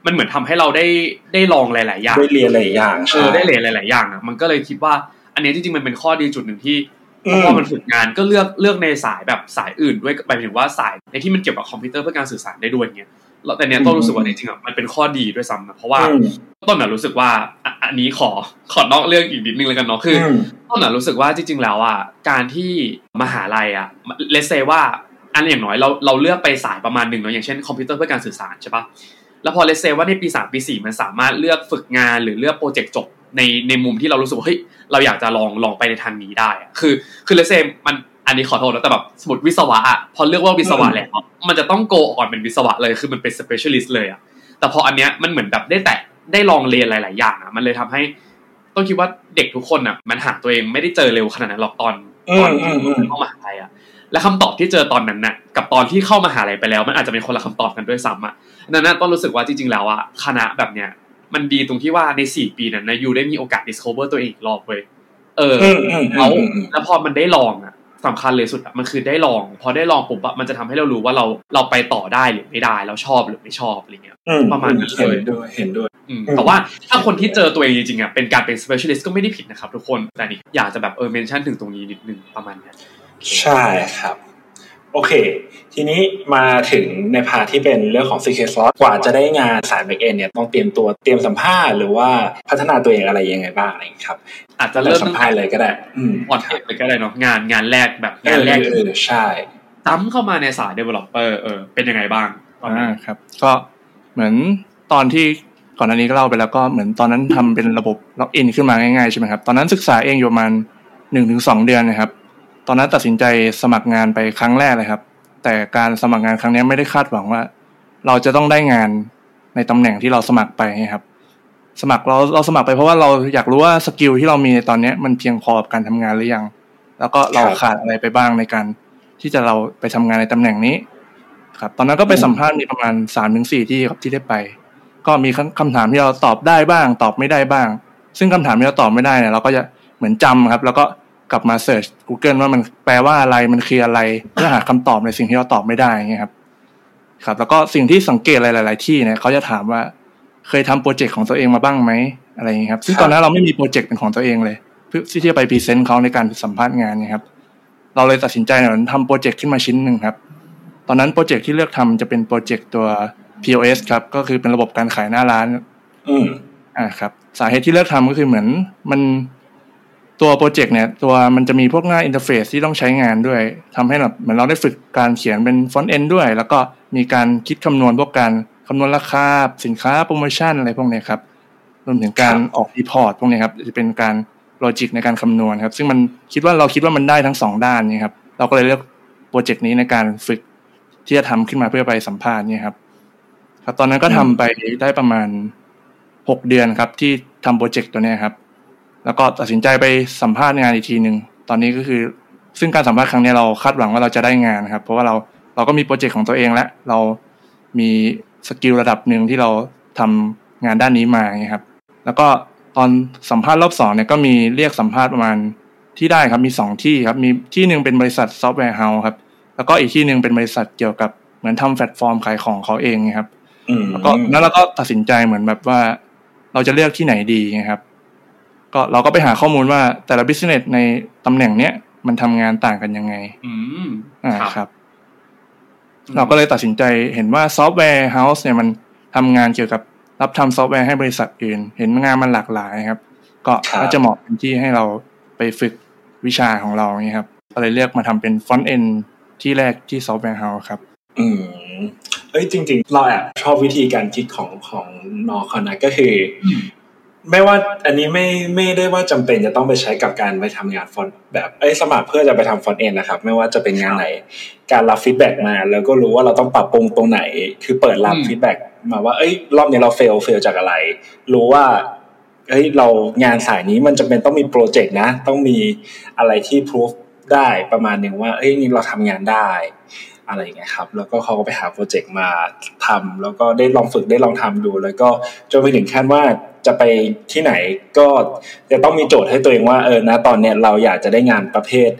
มันเหมือนทำให้เราได้ได้ลองหลาย ๆ อย่างได้เรียนหลายอย่างเอใช่อได้เรียนหลาย ๆ อย่างอะมันก็เลยคิดว่า อันเนี้ยจริง ๆ มันเป็นข้อดีจุดหนึ่งที่เพราะว่ามันฝึกงานก็เลือกเลือกในสายแบบสายอื่นด้วยหมายถึงว่าสายในที่มันเกี่ยวกับคอมพิวเตอร์เพื่อการสื่อสารได้ด้วยเงี้ย แล้วแต่เนี้ยต้นรู้สึกว่าจริงๆอะมันเป็นข้อดีด้วยซ้ำนะเพราะว่าต้นน่ะรู้สึกว่าอันนี้ขอขอนอกเรื่องอีกนิดนึงแล้วกันเนาะคือต้นน่ะรู้สึกว่าจริง ๆ แล้วอะการที่มหาลัยอะเลเซว่าอันอย่างน้อยเราเราเลือกไปสายประมาณหนึ่งเนาะอย่างเช่นคอมพิวเตอร์เพื่อการสื่อสารใช่ปะแล้วพอเลเซว่าในปีสามปีสี่มันสามารถเลือกฝึกงานหรือเลือกโปรเจกต์จบในในมุมที่เรารู้สึกว่าเฮ้ยเราอยากจะลองลองไปในทางนี้ได้อะคือคือเลเซมัน อันนี้ขอโทษนะแต่แบบสมมติวิศวะอะพอเลือกว่าวิศวะแล้วมันจะต้องโกออนเป็นวิศวะเลยคือมันเป็น specialist เลยอะแต่พออันเนี้ยมันเหมือนแบบได้แตะได้ลองเรียนหลาย ๆ อย่างอะมันเลยทำให้ ต้องคิดว่าเด็กทุกคนอะมันหาตัวเองไม่ได้เจอเร็วขนาดนั้นหรอกตอนตอนเข้ามหาลัยอะและคำตอบที่เจอตอนนั้นน่ะกับตอนที่เข้ามหาลัยไปแล้ว มันอาจจะเป็นคนละคำตอบกันด้วยซ้ำอะนั้นต้องรู้สึกว่าจริง ๆ แล้วอะคณะแบบเนี้ยมันดีตรงที่ว่าในสี่ปีนั้นนะยูได้มีโอกาส discover ตัวเองอีกรอบเว้ยเออแล้วแล้วพอมันได้ลองอะ สำคัญเลยสุดอะมันคือได้ลอง พอได้ลองปุ๊บมันจะทำให้เรารู้ว่าเราเราไปต่อได้หรือไม่ได้ เราชอบหรือไม่ชอบอะไรเงี้ยประมาณนั้นเลยเห็นด้วยเห็นด้วยแต่ว่าถ้าคนที่เจอตัวเองจริงๆอะเป็นการเป็น specialist ก็ไม่ได้ผิดนะครับทุกคนแต่นี่อยากจะแบบเออเมนชั่นถึงตรงนี้นิดนึงประมาณนี้ใช่ครับ โอเค ทีนี้มาถึงในพาที่เป็นเรื่องของ secret sauce กว่าจะได้งานสาย back end เนี่ยต้องเตรียมตัวเตรียมสัมภาษณ์หรือว่าพัฒนาตัวเองอะไรยังไงบ้างอะไรครับ อาจจะเริ่มสัมภาษณ์เลยก็ได้อืมออนเทเลยก็ได้เนาะงานงานแรกแบบงานแรกเออใช่ตั้มเข้ามาในสาย developer เออเป็นยังไงบ้างอ่าครับ ก็เหมือนตอนที่ก่อนหน้านี้ก็เล่าไปแล้วก็เหมือนตอนนั้นทำเป็นระบบ login ขึ้นมาง่ายๆใช่ไหมครับตอนนั้นศึกษาเองอยู่ประมาณหนึ่งถึงสองเดือนนะครับ ตอนนั้นตัดสินใจสมัครงานไปครั้งแรกเลยครับ แต่การสมัครงานครั้งนี้ไม่ได้คาดหวังว่า เราจะต้องได้งานในตำแหน่งที่เราสมัครไปครับ สมัครเราเราสมัครไปเพราะว่าเราอยากรู้ว่าสกิลที่เรามีในตอนนี้มันเพียงพอกับการทำงานหรือยัง แล้วก็เราขาดอะไรไปบ้างในการ ที่จะเราไปทำงานในตำแหน่งนี้ ครับ ตอนนั้นก็ไปสัมภาษณ์มีประมาณสามถึงสี่ที่ครับที่ได้ไป ก็มีคำถามที่เราตอบได้บ้าง ตอบไม่ได้บ้าง ซึ่งคำถามที่เราตอบไม่ได้เนี่ยเราก็จะเหมือนจำครับ แล้วก็ กลับมา search Google ว่ามันแปลว่าอะไรมันคืออะไรเพื่อหาคำตอบในสิ่งที่เราตอบไม่ได้เงี้ยครับ ครับ แล้วก็สิ่งที่สังเกตหลาย ๆ ที่เนี่ยเขาจะถามว่าเคยทำ project ของตัวเองมาบ้างไหมอะไรอย่างนี้ครับ ซึ่งตอนนั้นเราไม่มี project เป็นของตัวเองเลยเพื่อที่จะไป present เขาในการสัมภาษณ์งานนะครับ เราเลยตัดสินใจเหมือนทำ project ขึ้นมาชิ้นหนึ่งครับ ตอนนั้น project ที่เลือกทำจะเป็น project ตัว POS ครับ ก็คือเป็นระบบการขายหน้าร้าน อืมอ่าครับ สาเหตุที่เลือกทำก็คือเหมือนมัน ตัว project เนี่ยตัวมันจะมีพวกหน้า interface ที่ต้องใช้งานด้วยทำให้แบบเหมือนเราได้ฝึกการเขียนเป็น front end ด้วย แล้วก็มีการคิดคำนวณพวกการคำนวณราคาสินค้าโปรโมชั่นอะไรพวกนี้ครับรวมถึงการออก report พวกนี้ครับจะเป็นการ logic ในการคำนวณครับ ซึ่งมันคิดว่าเราคิดว่ามันได้ทั้งสองด้านนี่ครับเราก็เลยเลือกproject นี้ในการฝึกที่จะทำขึ้นมาเพื่อไปสัมภาษณ์นี่ครับครับ ตอนนั้นก็ทำไปได้ประมาณหกเดือนครับ ที่ทำ project ตัวนี้ครับ แล้วก็ตัดสินใจไปสัมภาษณ์งานอีกทีหนึ่งตอนนี้ก็คือ ซึ่งการสัมภาษณ์ครั้งนี้เราคาดหวังว่าเราจะได้งานครับ เพราะว่าเราเราก็มี project ของตัวเองแล้วเรามี skill ระดับหนึ่งที่เราทำงานด้านนี้มาไงครับ แล้วก็ตอนสัมภาษณ์รอบสองเนี่ยก็มีเรียกสัมภาษณ์ประมาณที่ได้ครับมีสองที่ครับมีที่หนึ่งเป็นบริษัท software house ครับแล้วก็อีกที่หนึ่งเป็นบริษัทเกี่ยวกับเหมือนทำแพลตฟอร์มขายของเขาเองครับแล้วก็แล้วเราก็ตัดสินใจเหมือนแบบว่า เราจะเลือกที่ไหนดีนะครับ ก็เราก็ไปหาข้อมูลว่าแต่ละ business ในตำแหน่งเนี้ยมันทำงานต่างกันยังไง อืมอ่าครับ เราก็เลยตัดสินใจเห็นว่า software house เนี่ยมันทำงานเกี่ยวกับรับทำซอฟต์แวร์ให้บริษัทอื่น เห็นงานมันหลากหลายครับ ก็น่าจะเหมาะเป็นที่ให้เราไปฝึกวิชาของเราเนี่ยครับก็เลยเลือกมาทำเป็น front end ที่แรกที่ software house ครับ อืมเอ้ยจริง ๆ เราแอบชอบวิธีการคิดของของนอคอนะก็คือ ไม่ว่าอันนี้ไม่ไม่ได้ว่าจำเป็นจะต้องไปใช้กับการไปทำงาน front แบบเอ้สมัครเพื่อจะไปทำ front end นะครับ ไม่ว่าจะเป็นงานไหน การรับ feedback มา แล้วก็รู้ว่าเราต้องปรับปรุงตรงไหน คือเปิดรับ feedbackมาว่าเอ้ยรอบนี้เรา fail fail จากอะไร รู้ว่าเฮ้ยเรางานสายนี้มันจำเป็นต้องมี project นะ ต้องมีอะไรที่พิสูจได้ประมาณหนึ่งว่าเอ้ยนี่เราทำงานได้อะไรอย่างเงี้ยครับ แล้วก็เขาก็ไปหา project มาทำแล้วก็ได้ลองฝึกได้ลองทำดู แล้วก็จนไปถึงขั้นว่า จะไปที่ไหนก็จะต้องมีโจทย์ให้ตัวเองว่าเออนะตอนเนี้ยเราอยากจะได้งานประเภท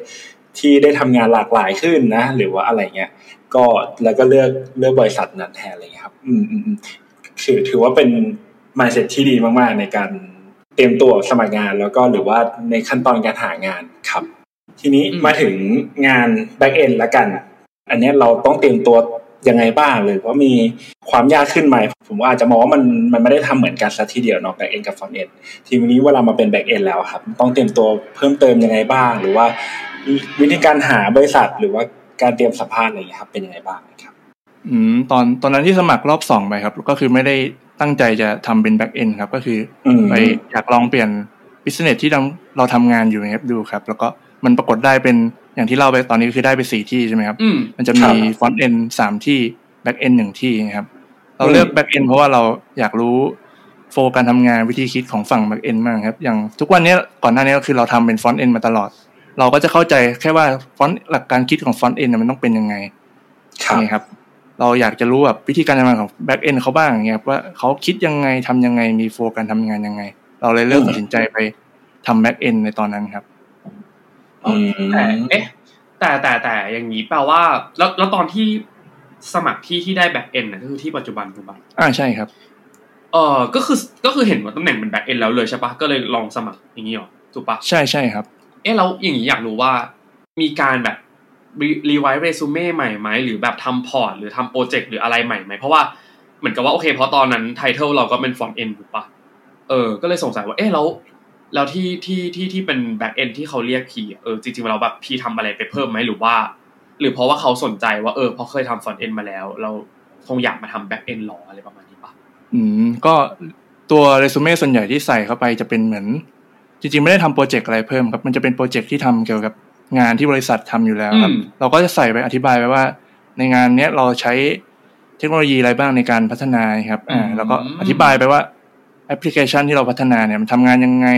ที่ได้ทำงานหลากหลายขึ้นนะ หรือว่าอะไรเงี้ยก็แล้วก็เลือกเลือกบริษัทนั้นแทนอะไรเงี้ยครับ อืมอืมถือถือว่าเป็นมายเซ็ตที่ดีมากๆ ในการเตรียมตัวสมัครงานแล้วก็หรือว่าในขั้นตอนการหางานครับ ทีนี้มาถึงงาน back end ละกัน อันนี้เราต้องเตรียมตัว ยังไงบ้างเลยเพราะมีความยากขึ้นไหมผมว่าอาจจะมองว่ามันมันไม่ได้ทำเหมือนกันซะทีเดียวเนาะ back end กับ front end ทีนี้เวลามาเป็น back end แล้วครับ ต้องเตรียมตัวเพิ่มเติมยังไงบ้าง หรือว่าวิธีการหาบริษัทหรือว่าการเตรียมสัมภาษณ์อะไรอย่างนี้ครับ เป็นยังไงบ้างครับ อืมตอนตอนนั้นที่สมัครรอบสองไปครับ ก็คือไม่ได้ตั้งใจจะทำเป็น back end ครับ ก็คืออไปอยากลองเปลี่ยน business ที่เราทำงานอยู่ครับดูครับ แล้วก็มันปรากฏได้เป็น อย่างที่เล่าไปตอนนี้คือได้ไปสี่ที่ใช่ไหมครับ มันจะมี front end สามที่ back end หนึ่งที่นะครับ เราเลือก back end เพราะว่าเราอยากรู้โฟการทำงานวิธีคิดของฝั่ง back end มากครับ อย่างทุกวันนี้ก่อนหน้านี้ก็คือเราทำเป็น front end มาตลอด เราก็จะเข้าใจแค่ว่า front หลักการคิดของ front end มันต้องเป็นยังไงนี่ครับ เราอยากจะรู้แบบวิธีการทำงานของ back end เขาบ้างเงี้ยว่าเขาคิดยังไงทำยังไงมี flow การทำงานยังไง เราเลยเลือกตัดสินใจไปทำ back end ในตอนนั้นครับ แต่เอ๊ะแต่แต่แต่อย่างนี้แปลว่า แล้วแล้วตอนที่สมัครที่ที่ได้ back end นะก็คือที่ปัจจุบันถูกปะอ่าใช่ครับเออก็คือก็คือเห็นว่าตำแหน่งเป็น back end แล้วเลยใช่ปะก็เลยลองสมัครอย่างนี้หรอถูกปะใช่ใช่ครับ เอ๊ะแล้วอย่างนี้อยากรู้ว่ามีการแบบ revise resume ใหม่ไหมหรือแบบทำ port หรือทำ project หรืออะไรใหม่ไหมเพราะว่าเหมือนกับว่าโอเคเพราะตอนนั้น title เราก็เป็น front end ถูกปะเออก็เลยสงสัยว่าเอ๊ะแล้ว แล้วที่ที่ที่ที่เป็น back end ที่เขาเรียกพีเออจริงๆเราแบบพีทำอะไรไปเพิ่มไหมหรือว่า หรือเพราะว่าเขาสนใจว่าเออเพราะเคยทำ front end มาแล้ว เราคงอยากมาทำ back end หรออะไรประมาณนี้ปะอืมก็ตัวเรซูเม่ส่วนใหญ่ที่ใส่เข้าไปจะเป็นเหมือน จริงๆ ไม่ได้ทำ project อะไรเพิ่มครับ มันจะเป็น project ที่ทำเกี่ยวกับงานที่บริษัททำอยู่แล้วครับ เราก็จะใส่ไปอธิบายไปว่า ในงานเนี้ยเราใช้เทคโนโลยีอะไรบ้างในการพัฒนาครับอ่าแล้วก็อธิบายไปว่า แอปพลิเคชันที่เราพัฒนาเนี่ยมันทำงานยังไง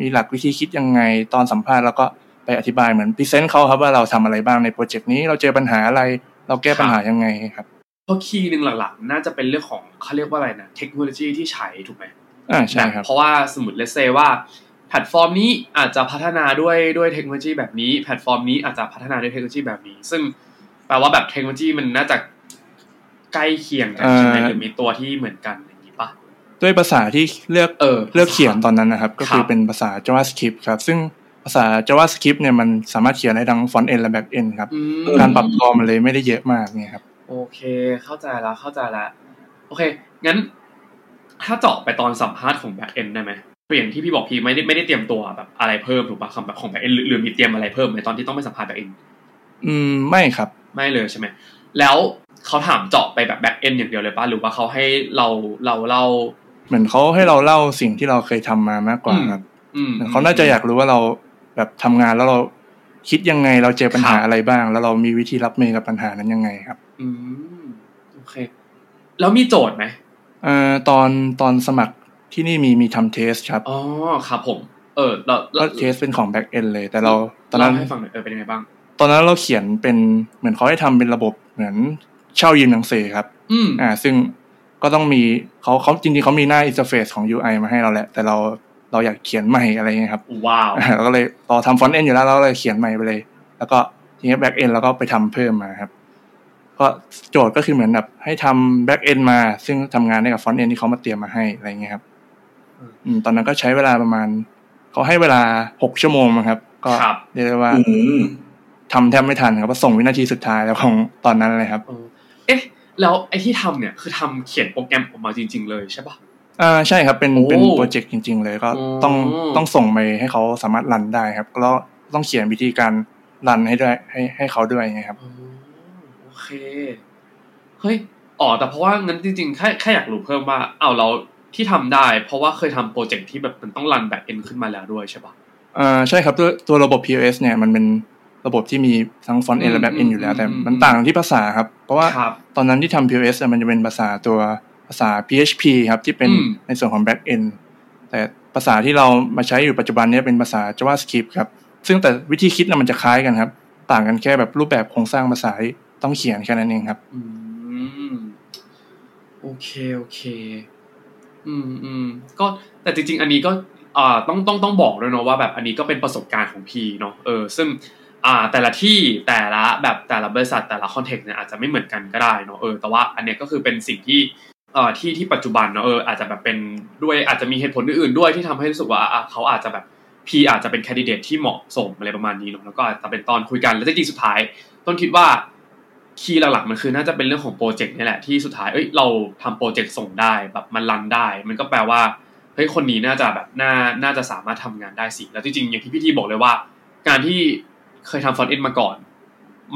มีหลักวิธีคิดยังไง ตอนสัมภาษณ์แล้วก็ไปอธิบายเหมือน present เขาครับว่าเราทำอะไรบ้างใน project นี้เราเจอปัญหาอะไร เราแก้ปัญหายังไงครับเพราะ key หนึ่งหลักๆ น่าจะเป็นเรื่องของเขาเรียกว่าอะไรนะเทคโนโลยีที่ใช้ถูกไหมอ่าใช่ครับเพราะว่าสมมติ let's say ว่าแพลตฟอร์มนี้อาจจะพัฒนาด้วยด้วยเทคโนโลยีแบบนี้แพลตฟอร์มนี้อาจจะพัฒนาด้วยเทคโนโลยีแบบนี้ ซึ่งแปลว่าแบบเทคโนโลยีมันน่าจะใกล้เคียงกันใช่ไหมหรือมีตัวที่เหมือนกัน ด้วยภาษาที่เลือกเออเลือกเขียนตอนนั้นนะครับ ก็คือเป็นภาษา JavaScript ครับ ซึ่งภาษา JavaScript เนี่ยมันสามารถเขียนได้ทั้ง front end และ back end ครับ การปรับตัวมันเลยไม่ได้เยอะมากเนี่ยครับ โอเคเข้าใจแล้วเข้าใจแล้วโอเค งั้น ถ้าเจาะไปตอนสัมภาษณ์ของ back end ได้ไหมอย่างที่พี่บอกพี่ไม่ได้ไม่ได้เตรียมตัวแบบอะไรเพิ่มถูกปะคำแบบของ back end หรือมีเตรียมอะไรเพิ่มในตอนที่ต้องไปสัมภาษณ์ back end อืมไม่ครับ ไม่เลยใช่ไหมแล้วเขาถามเจาะไปแบบ back end อย่างเดียวเลยปะหรือว่าเขาให้เราเราเล่า เหมือนเขาให้เราเล่าสิ่งที่เราเคยทำมามากกว่าครับเขาน่าจะอยากรู้ว่าเราแบบทำงานแล้วเราคิดยังไงเราเจอปัญหาอะไรบ้าง แล้วเรามีวิธีรับมือกับปัญหานั้นยังไงครับ อืมโอเค แล้วมีโจทย์ไหมเอ่อตอนตอนสมัครที่นี่มีมีทำ test ครับอ๋อครับผม เออเราก็ testเป็นของ back end เลย แต่เล่าตอนนั้นให้ฟังหน่อยเออเป็นยังไงบ้าง ตอนนั้นเราเขียนเป็นเหมือนเขาให้ทำเป็นระบบเหมือนเช่ายืมหนังสือครับ อืมอ่า ซึ่ง ก็ต้องมีเขาเขาจริงๆเขามีหน้า interface ของ UI มาให้เราแหละ แต่เราเราอยากเขียนใหม่อะไรเงี้ยครับว้าวเราก็เลยเราทำ front end อยู่แล้วเราเลยเขียนใหม่ไปเลย แล้วก็ทีนี้ back end เราก็ไปทำเพิ่มมาครับก็โจทย์ก็คือเหมือนแบบให้ทำ back end มา ซึ่งทำงานได้กับ front end ที่เขามาเตรียมมาให้อะไรเงี้ยครับอืมตอนนั้นก็ใช้เวลาประมาณเขาให้เวลาหกชั่วโมงครับ ก็เรียกได้ว่าทำแทบไม่ทันครับก็ส่งวินาทีสุดท้ายแล้วของตอนนั้นเลยครับ เอ๊ะ แล้วไอ้ที่ทำเนี่ยคือทำเขียนโปรแกรมออกมาจริง ๆ เลยใช่ปะอ่าใช่ครับเป็นเป็น project จริง ๆ เลยก็ต้องต้องส่งไปให้เขาสามารถ run ได้ครับแล้วต้องเขียนวิธีการ run ให้ด้วยให้ให้เขาด้วยไงครับโอเคเฮ้ยอ๋อแต่เพราะว่างั้นจริงๆแค่แค่อยากรู้เพิ่มว่าเอาเราที่ทำได้ เพราะว่าเคยทำ project ที่แบบมันต้อง run back end ขึ้นมาแล้วด้วยใช่ปะอ่าใช่ครับตัวตัวระบบ POS เนี่ยมันเป็น ระบบที่มีทั้ง front end และ back end อยู่แล้ว แต่มันต่างที่ภาษาครับ เพราะว่าตอนนั้นที่ทำ POS มันจะเป็นภาษาตัวภาษา PHP ครับ ที่เป็นในส่วนของแบ็กเอ็นแต่ภาษาที่เรามาใช้อยู่ปัจจุบันนี้เป็นภาษา JavaScript ครับ ซึ่งแต่วิธีคิดนะมันจะคล้ายกันครับ ต่างกันแค่แบบรูปแบบโครงสร้างภาษาต้องเขียนแค่นั้นเองครับอืมโอเคโอเค อืมอืมก็แต่จริง ๆ อันนี้ก็อ่าต้องต้องต้องบอกด้วยเนาะว่าแบบอันนี้ก็เป็นประสบการณ์ของพีเนาะเออซึ่ง อ่าแต่ละที่แต่ละแบบแต่ละบริษัทแต่ละ context เนี่ยอาจจะไม่เหมือนกันก็ได้เนาะเออแต่ว่าอันเนี้ยก็คือเป็นสิ่งที่เอ่อที่ที่ปัจจุบันเนาะเอออาจจะแบบเป็นด้วยอาจจะมีเหตุผลอื่นๆด้วยที่ทำให้รู้สึกว่าเขาอาจจะแบบพีอาจจะเป็น candidate ที่เหมาะสมอะไรประมาณนี้เนาะแล้วก็อาจจะเป็นตอนคุยกันแล้วจริงสุดท้าย ต้นคิดว่า key หลักๆมันคือน่าจะเป็นเรื่องของโปรเจกต์นี่แหละที่สุดท้ายเอ้ยเราทำโปรเจกต์ส่งได้แบบมัน run ได้ มันก็แปลว่าเฮ้ยคนนี้น่าจะแบบน่าน่าจะสามารถทำงานได้สิแล้วจริงๆอย่างที่พี่ทีบอกเลยว่า การที่ เคยทำ frontend มาก่อน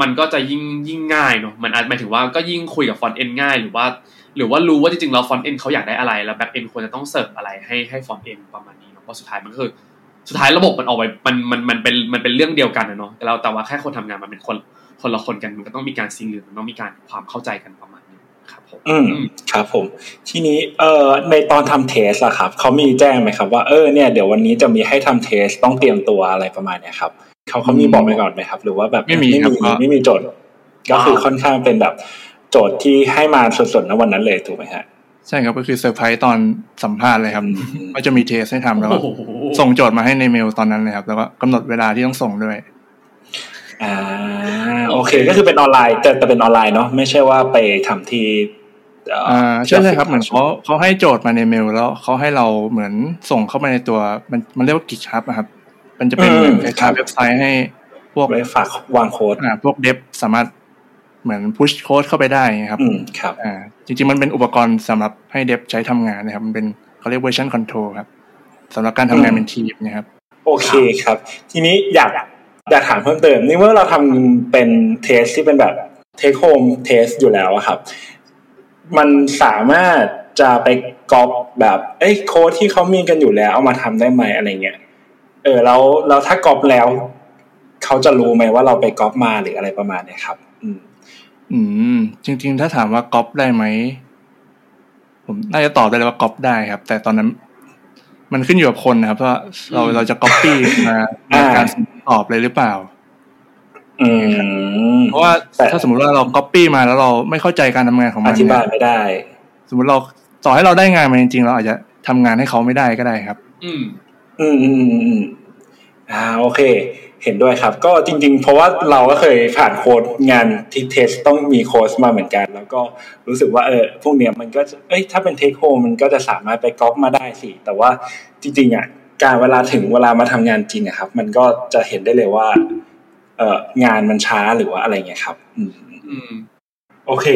มันก็จะยิ่งยิ่งง่ายเนาะมันอาจหมายถึงว่าก็ยิ่งคุยกับ frontend ง่าย หรือว่า หรือว่ารู้ว่าจริงๆแล้ว frontend เขาอยากได้อะไร แล้ว backend ควรจะต้องเสิร์ฟอะไรให้ให้ frontend ประมาณนี้เนาะเพราะสุดท้ายมันคือสุดท้ายระบบมันออกไปมันมันมันเป็นมันเป็นเรื่องเดียวกันนะเนาะแต่เราแต่ว่าแค่คนทำงานมันเป็นคนคนละคนกันมันก็ต้องมีการ sync หรือมันต้องมีการความเข้าใจกันประมาณนี้ครับผมอืมครับผม ทีนี้เอ่อในตอนทำ test อะครับเขามีแจ้งไหมครับว่าเออเนี่ยเดี๋ยววันนี้จะมีให้ทำ test ต้องเตรียมตัวอะไรประมาณเนี้ยครับ เขาเขามีบอกไปก่อนไหมครับ หรือว่าแบบไม่มีครับไม่มีโจทย์ ก็คือค่อนข้างเป็นแบบโจทย์ที่ให้มาสดๆณวันนั้นเลยถูกไหมฮะใช่ครับก็คือเซอร์ไพรส์ตอนสัมภาษณ์เลยครับอืมว่าจะมี test ให้ทำแล้วก็โอ้โหส่งโจทย์มาให้ในเมลตอนนั้นเลยครับ แล้วก็กำหนดเวลาที่ต้องส่งด้วยอ่าโอเคก็คือเป็นออนไลน์ แต่แต่เป็นออนไลน์เนาะไม่ใช่ว่าไปทำที่เอ่าใช่ใช่ครับเหมือนเขาเขาให้โจทย์มาในเมล แล้วเขาให้เราเหมือนส่งเข้ามาในตัวมันมันเรียกว่า GitHub อะครับ มันจะเป็นเหมือนคล้ายๆเว็บไซต์ให้พวกไว้ฝากวางโค้ดอ่าพวกเดฟสามารถเหมือนพุชโค้ดเข้าไปได้ครับอืมครับอ่าจริงๆมันเป็นอุปกรณ์สำหรับให้เดฟใช้ทำงานนะครับ มันเป็นเขาเรียก version control ครับสำหรับการทำงานเป็นทีมนะครับ โอเคครับ ทีนี้อยากอยากถามเพิ่มเติมนี่เมื่อเราทำเป็น test ที่เป็นแบบ take home test อยู่แล้วอะครับ มันสามารถจะไปก๊อปแบบเอ้ยโค้ดที่เขามีกันอยู่แล้วเอามาทำได้ไหมอะไรเงี้ย เออแล้วแล้วถ้าก๊อปแล้วเขาจะรู้ไหมว่าเราไปก๊อปมาหรืออะไรประมาณเนี้ยครับ อืม อืม จริง ๆ ถ้าถามว่าก๊อปได้ไหมผมน่าจะตอบได้เลยว่าก๊อปได้ครับ แต่ตอนนั้น มันขึ้นอยู่กับคนนะครับว่าเราอืมเราจะก๊อปปี้มาในอ่าการตอบเลยหรือเปล่าอืมเพราะว่าแต่ถ้าสมมติว่าเราก๊อปปี้มาแล้วเราไม่เข้าใจการทำงานของมันอธิบายเนี่ยไม่ได้ สมมติเราต่อให้เราได้งานมาจริงๆเราอาจจะทำงานให้เขาไม่ได้ก็ได้ครับ อืม อืมอืมอืมอืมอ่าโอเค เห็นด้วยครับ ก็จริง ๆ เพราะว่าเราก็เคยผ่านโค้ดงานที่ test ต้องมีโค้ดมาเหมือนกัน แล้วก็รู้สึกว่าเออพวกเนี้ยมันก็จะเอ้ยถ้าเป็น take home มันก็จะสามารถไปก๊อปมาได้สิ แต่ว่าจริง ๆอะการเวลาถึงเวลามาทำงานจริงอะครับ มันก็จะเห็นได้เลยว่า เอองานมันช้าหรือว่าอะไรเงี้ยครับ อืมอืมโอเค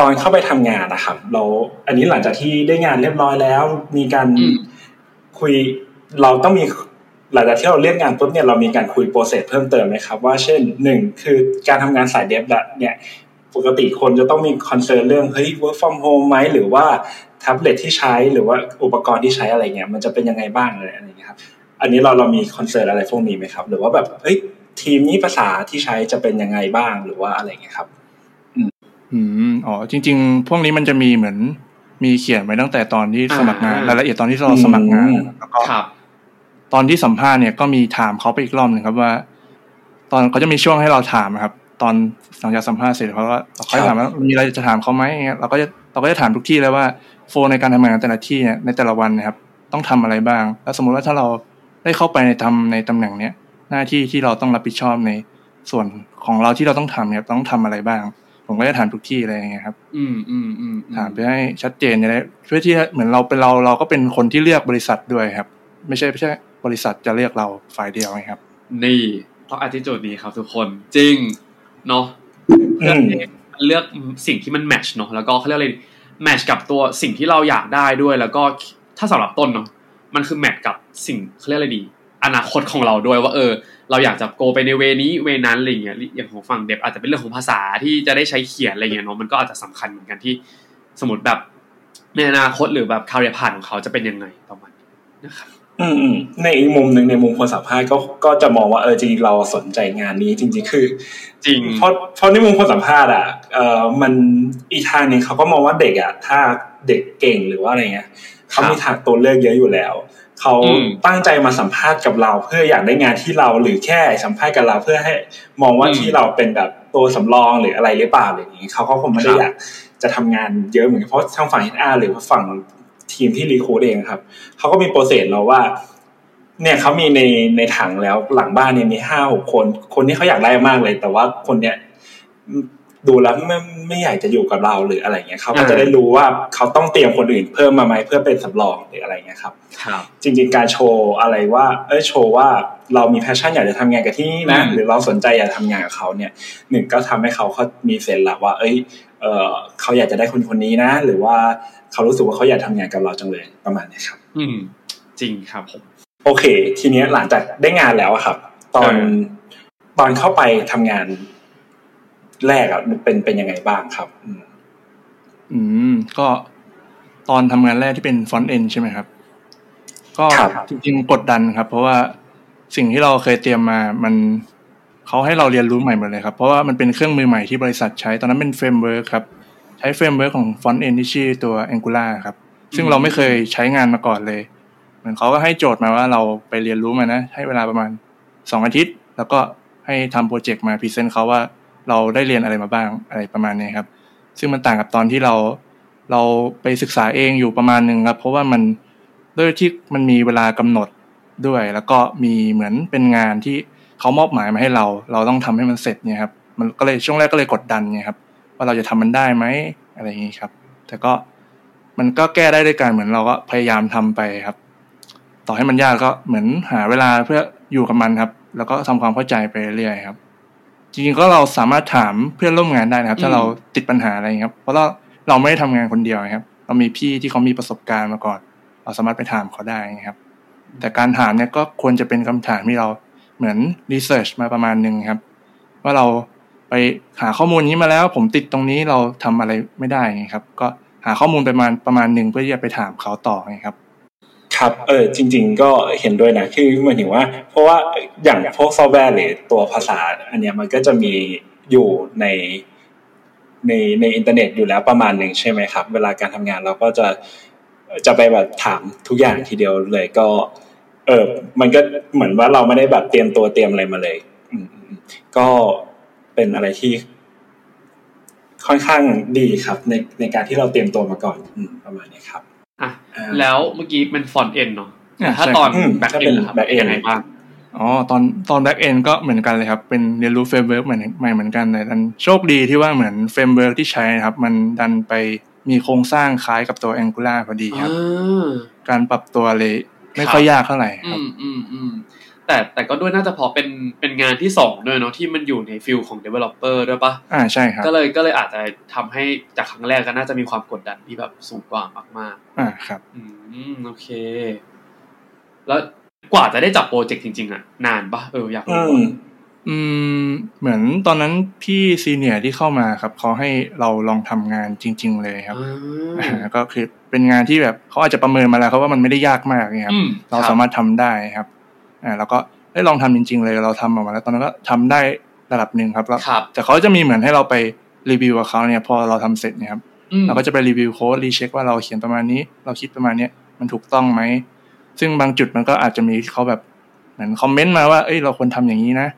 ตอนเข้าไปทำงานนะครับ เรา อันนี้หลังจากที่ได้งานเรียบร้อยแล้ว มีการอืมคุย เราต้องมีหลังจากที่เราเรียกงานปุ๊บเนี่ยเรามีการคุย process เพิ่มเติมไหมครับว่าเช่นหนึ่งคือการทำงานสาย dev เนี่ยปกติคนจะต้องมี concern เรื่องเฮ้ย work from home ไหมหรือว่าแท็บเล็ตที่ใช้หรือว่าอุปกรณ์ที่ใช้อะไรเงี้ยมันจะเป็นยังไงบ้างอะไรอะไรเงี้ยครับอันนี้เราเรามี concern อะไรพวกนี้ไหมครับ หรือว่าแบบเฮ้ยทีมนี้ภาษาที่ใช้จะเป็นยังไงบ้างหรือว่าอะไรเงี้ยครับอืมอ๋อจริง ๆ พวกนี้มันจะมีเหมือนมีเขียนไว้ตั้งแต่ตอนที่สมัครงานอ่ารายละเอียดตอนที่เราสมัครงานอืมแล้วก็ครับ ตอนที่สัมภาษณ์เนี่ยก็มีถามเขาไปอีกรอบหนึ่งครับว่า ตอนเขาจะมีช่วงให้เราถามอะครับ ตอนหลังจากสัมภาษณ์เสร็จเขาก็เขาจะถามว่ามีอะไรจะถามเขาไหมอย่างเงี้ยเราก็จะเราก็จะถามทุกที่เลยว่าโฟในการทำงานแต่ละที่เนี่ยในแต่ละวันนะครับ ต้องทำอะไรบ้าง แล้วสมมุติว่าถ้าเราได้เข้าไปในทำในตำแหน่งเนี้ยหน้าที่ที่เราต้องรับผิดชอบในส่วนของเราที่เราต้องทำเนี่ยต้องทำอะไรบ้าง ผมก็จะถามทุกที่อะไรอย่างเงี้ยครับ อืมอืมอืมถามเพื่อให้ชัดเจนจะได้เพื่อที่เหมือนเราเป็นเราเราก็เป็นคนที่เลือกบริษัทด้วยครับ ไม่ใช่ไม่ใช่บริษัทจะเลือกเราฝ่ายเดียวไงครับ นี่ต้องอธิจูดนี้ครับทุกคนจริงเนาะอืเลือกมเองเลือกสิ่งที่มันแมทช์เนาะแล้วก็เขาเรียกอะไรแมทช์กับตัวสิ่งที่เราอยากได้ด้วย แล้วก็ถ้าสำหรับต้นเนาะมันคือแมทช์กับสิ่งเขาเรียกอะไรดี อนาคตของเราด้วยว่าเออ เราอยากจะโกไปในเวนี้เวนั้นอะไรเงี้ยอย่างของฝั่งเดฟอาจจะเป็นเรื่องของภาษาที่จะได้ใช้เขียนอะไรเงี้ยเนาะมันก็อาจจะสำคัญเหมือนกันที่สมมติแบบในอนาคตหรือแบบคาเรียผ่านของเขาจะเป็นยังไงประมาณนี้นะครับ อืมอืมในอีกมุมหนึ่งในมุมคนสัมภาษณ์ก็ก็จะมองว่าเออจริงๆเราสนใจงานนี้ จริง ๆ คือ จริงเพราะเพราะในมุมคนสัมภาษณ์อะเออมันอีกทางหนึงเขาก็มองว่าเด็กอะถ้าเด็กเก่งหรือว่าอะไรเงี้ยเขามีทางตัวเลือกเยอะอยู่แล้ว เขาอืมตั้งใจมาสัมภาษณ์กับเรา เพื่ออยากได้งานที่เราหรือแค่สัมภาษณ์กับเราเพื่อให้มองว่าอืมที่เราเป็นแบบตัวสำรองหรืออะไรหรือเปล่าอะไรอย่างนี้เขาก็คงไม่ได้ครับอยากจะทำงานเยอะเหมือนกันเพราะทางฝั่ง HR หรือว่าฝั่ง ทีมที่ recruit เองครับเขาก็มี process เราว่า เนี่ยเขามีในในถังแล้วหลังบ้านเนี่ยมีห้าหกคน คนที่เขาอยากได้มากเลย แต่ว่าคนเนี้ยดูแล้วไม่ไม่อยากจะอยู่กับเราหรืออะไรเงี้ยเขาก็จะได้รู้ว่าเขาต้องเตรียมคนอื่นเพิ่มมาไหมเพื่อเป็นสำรองหรืออะไรเงี้ยครับครับจริง ๆ การโชว์อะไรว่า เอ้ยโชว์ว่าเรามี passion อยากจะทำงานกับที่นี่นะอืมหรือเราสนใจอยากทำงานกับเขาเนี่ยหนึ่งก็ทำให้เขาเขามี sense ละว่า เอ้ยเออเขาอยากจะได้คนคนนี้นะ หรือว่า เขารู้สึกว่าเขาอยากทำงานกับเราจังเลยประมาณนี้ครับ อืม จริงครับผม โอเค ทีเนี้ยหลังจากได้งานแล้วอะครับ ตอนเออตอนเข้าไปทำงานแรกอะเป็นเป็นยังไงบ้างครับ อืมอืมก็ตอนทำงานแรกที่เป็นฟอนต์เอนใช่ไหมครับ ก็ครับจริงๆกดดันครับ เพราะว่าสิ่งที่เราเคยเตรียมมา มันเขาให้เราเรียนรู้ใหม่หมดเลยครับ เพราะว่ามันเป็นเครื่องมือใหม่ที่บริษัทใช้ ตอนนั้นเป็น framework ครับ ใช้ framework ของ frontend ที่ชื่อตัว Angular ครับ ซึ่งเราไม่เคยใช้งานมาก่อนเลย เหมือนเขาก็ให้โจทย์มาว่าเราไปเรียนรู้มานะ ให้เวลาประมาณสองอาทิตย์ แล้วก็ให้ทำโปรเจกต์มา present เขาว่าเราได้เรียนอะไรมาบ้างอะไรประมาณนี้ครับ ซึ่งมันต่างกับตอนที่เราเราไปศึกษาเองอยู่ประมาณหนึ่งครับ เพราะว่ามันด้วยที่มันมีเวลากำหนดด้วย แล้วก็มีเหมือนเป็นงานที่เขามอบหมายมาให้เรา เราต้องทำให้มันเสร็จเนี่ยครับ มันก็เลยช่วงแรกก็เลยกดดันเนี่ยครับ ว่าเราจะทำมันได้ไหมอะไรอย่างนี้ครับ แต่ก็มันก็แก้ได้ด้วยการเหมือนเราก็พยายามทำไปครับ ต่อให้มันยากก็เหมือนหาเวลาเพื่ออยู่กับมันครับ แล้วก็ทำความเข้าใจไปเรื่อยๆครับ จริงๆก็เราสามารถถามเพื่อนร่วมงานได้นะครับ ถ้าอืมเราติดปัญหาอะไรอย่างเงี้ยครับ เพราะเราเราไม่ได้ทำงานคนเดียวครับ เรามีพี่ที่เขามีประสบการณ์มาก่อน เราสามารถไปถามเขาได้นะครับ แต่การถามเนี่ยก็ควรจะเป็นคำถามที่เราเหมือนรีเสิร์ชมาประมาณหนึ่งครับ ว่าเรา ไปหาข้อมูลนี้มาแล้ว ผมติดตรงนี้เราทำอะไรไม่ได้ไงครับ ก็หาข้อมูลประมาณประมาณหนึ่งเพื่อที่จะไปถามเขาต่อไงครับครับ เออ จริง ๆ ก็เห็นด้วยนะ คือหมายถึงว่า เพราะว่าอย่างพวกซอฟต์แวร์หรือตัวภาษา อันเนี้ยมันก็จะมีอยู่ในในในอินเทอร์เน็ตอยู่แล้วประมาณหนึ่งใช่ไหมครับ เวลาการทำงานเราก็จะจะไปแบบถามทุกอย่างทีเดียวเลยก็ เออ มันก็เหมือนว่าเราไม่ได้แบบเตรียมตัวเตรียมอะไรมาเลย ก็ เป็นอะไรที่ ค่อนข้างดีครับ ในในการที่เราเตรียมตัวมาก่อนอืมประมาณนี้ครับอะอ่าแล้วเมื่อกี้เป็น frontend เนาะอะถ้าใช่ตอนอืม backend ถ้าเป็นครับ back end ยังไงบ้างอ๋อตอนตอน backend ก็เหมือนกันเลยครับ เป็นเรียนรู้ framework เหมือนใหม่เหมือนกันแต่ดันโชคดีที่ว่าเหมือน framework ที่ใช้นะครับ มันดันไปมีโครงสร้างคล้ายกับตัว Angular พอดีครับอ่าการปรับตัวเลย ไม่ครับค่อยยากเท่าไหร่คอืรับมอืมอืมแต่แต่ก็ด้วยน่าจะเพอเป็นเป็นงานที่สองด้วยเนาะที่มันอยู่ในฟิลของ developer ด้วยปะอ่าใช่ครับ ก็เลยก็เลยอาจจะทำให้จากครั้งแรกก็น่าจะมีความกดดันที่แบบสูงกว่ามากอ่าครับๆอืมโอเค แล้วกว่าจะได้จับโปรเจกต์จริงๆ อะ นานปะเอออยากอืรู้ม อะอืม เหมือนตอนนั้นพี่ซีเนียร์ที่เข้ามาครับเขาให้เราลองทำงานจริง ๆ เลยครับอ่าอ่าก็คือเป็นงานที่แบบเขาอาจจะประเมินมาแล้วเขาว่ามันไม่ได้ยากมากเนี่ยครับอืมเราครับสามารถทำได้ครับอ่าแล้วก็ได้ลองทำจริง ๆ เลยเราทำออกมาแล้ว ตอนนั้นก็ทำได้ระดับหนึ่งครับแล้วครับแต่เขาจะมีเหมือนให้เราไปรีวิวกับเขาเนี่ยพอเราทำเสร็จเนี่ยครับอืมเราก็จะไปรีวิวโค้ดรีเช็คว่าเราเขียนประมาณนี้ เราคิดประมาณเนี้ยมันถูกต้องไหมซึ่งบางจุดมันก็อาจจะมีเขาแบบเหมือนคอมเมนต์มาว่าเอ้ยเราควรทำอย่างนี้นะ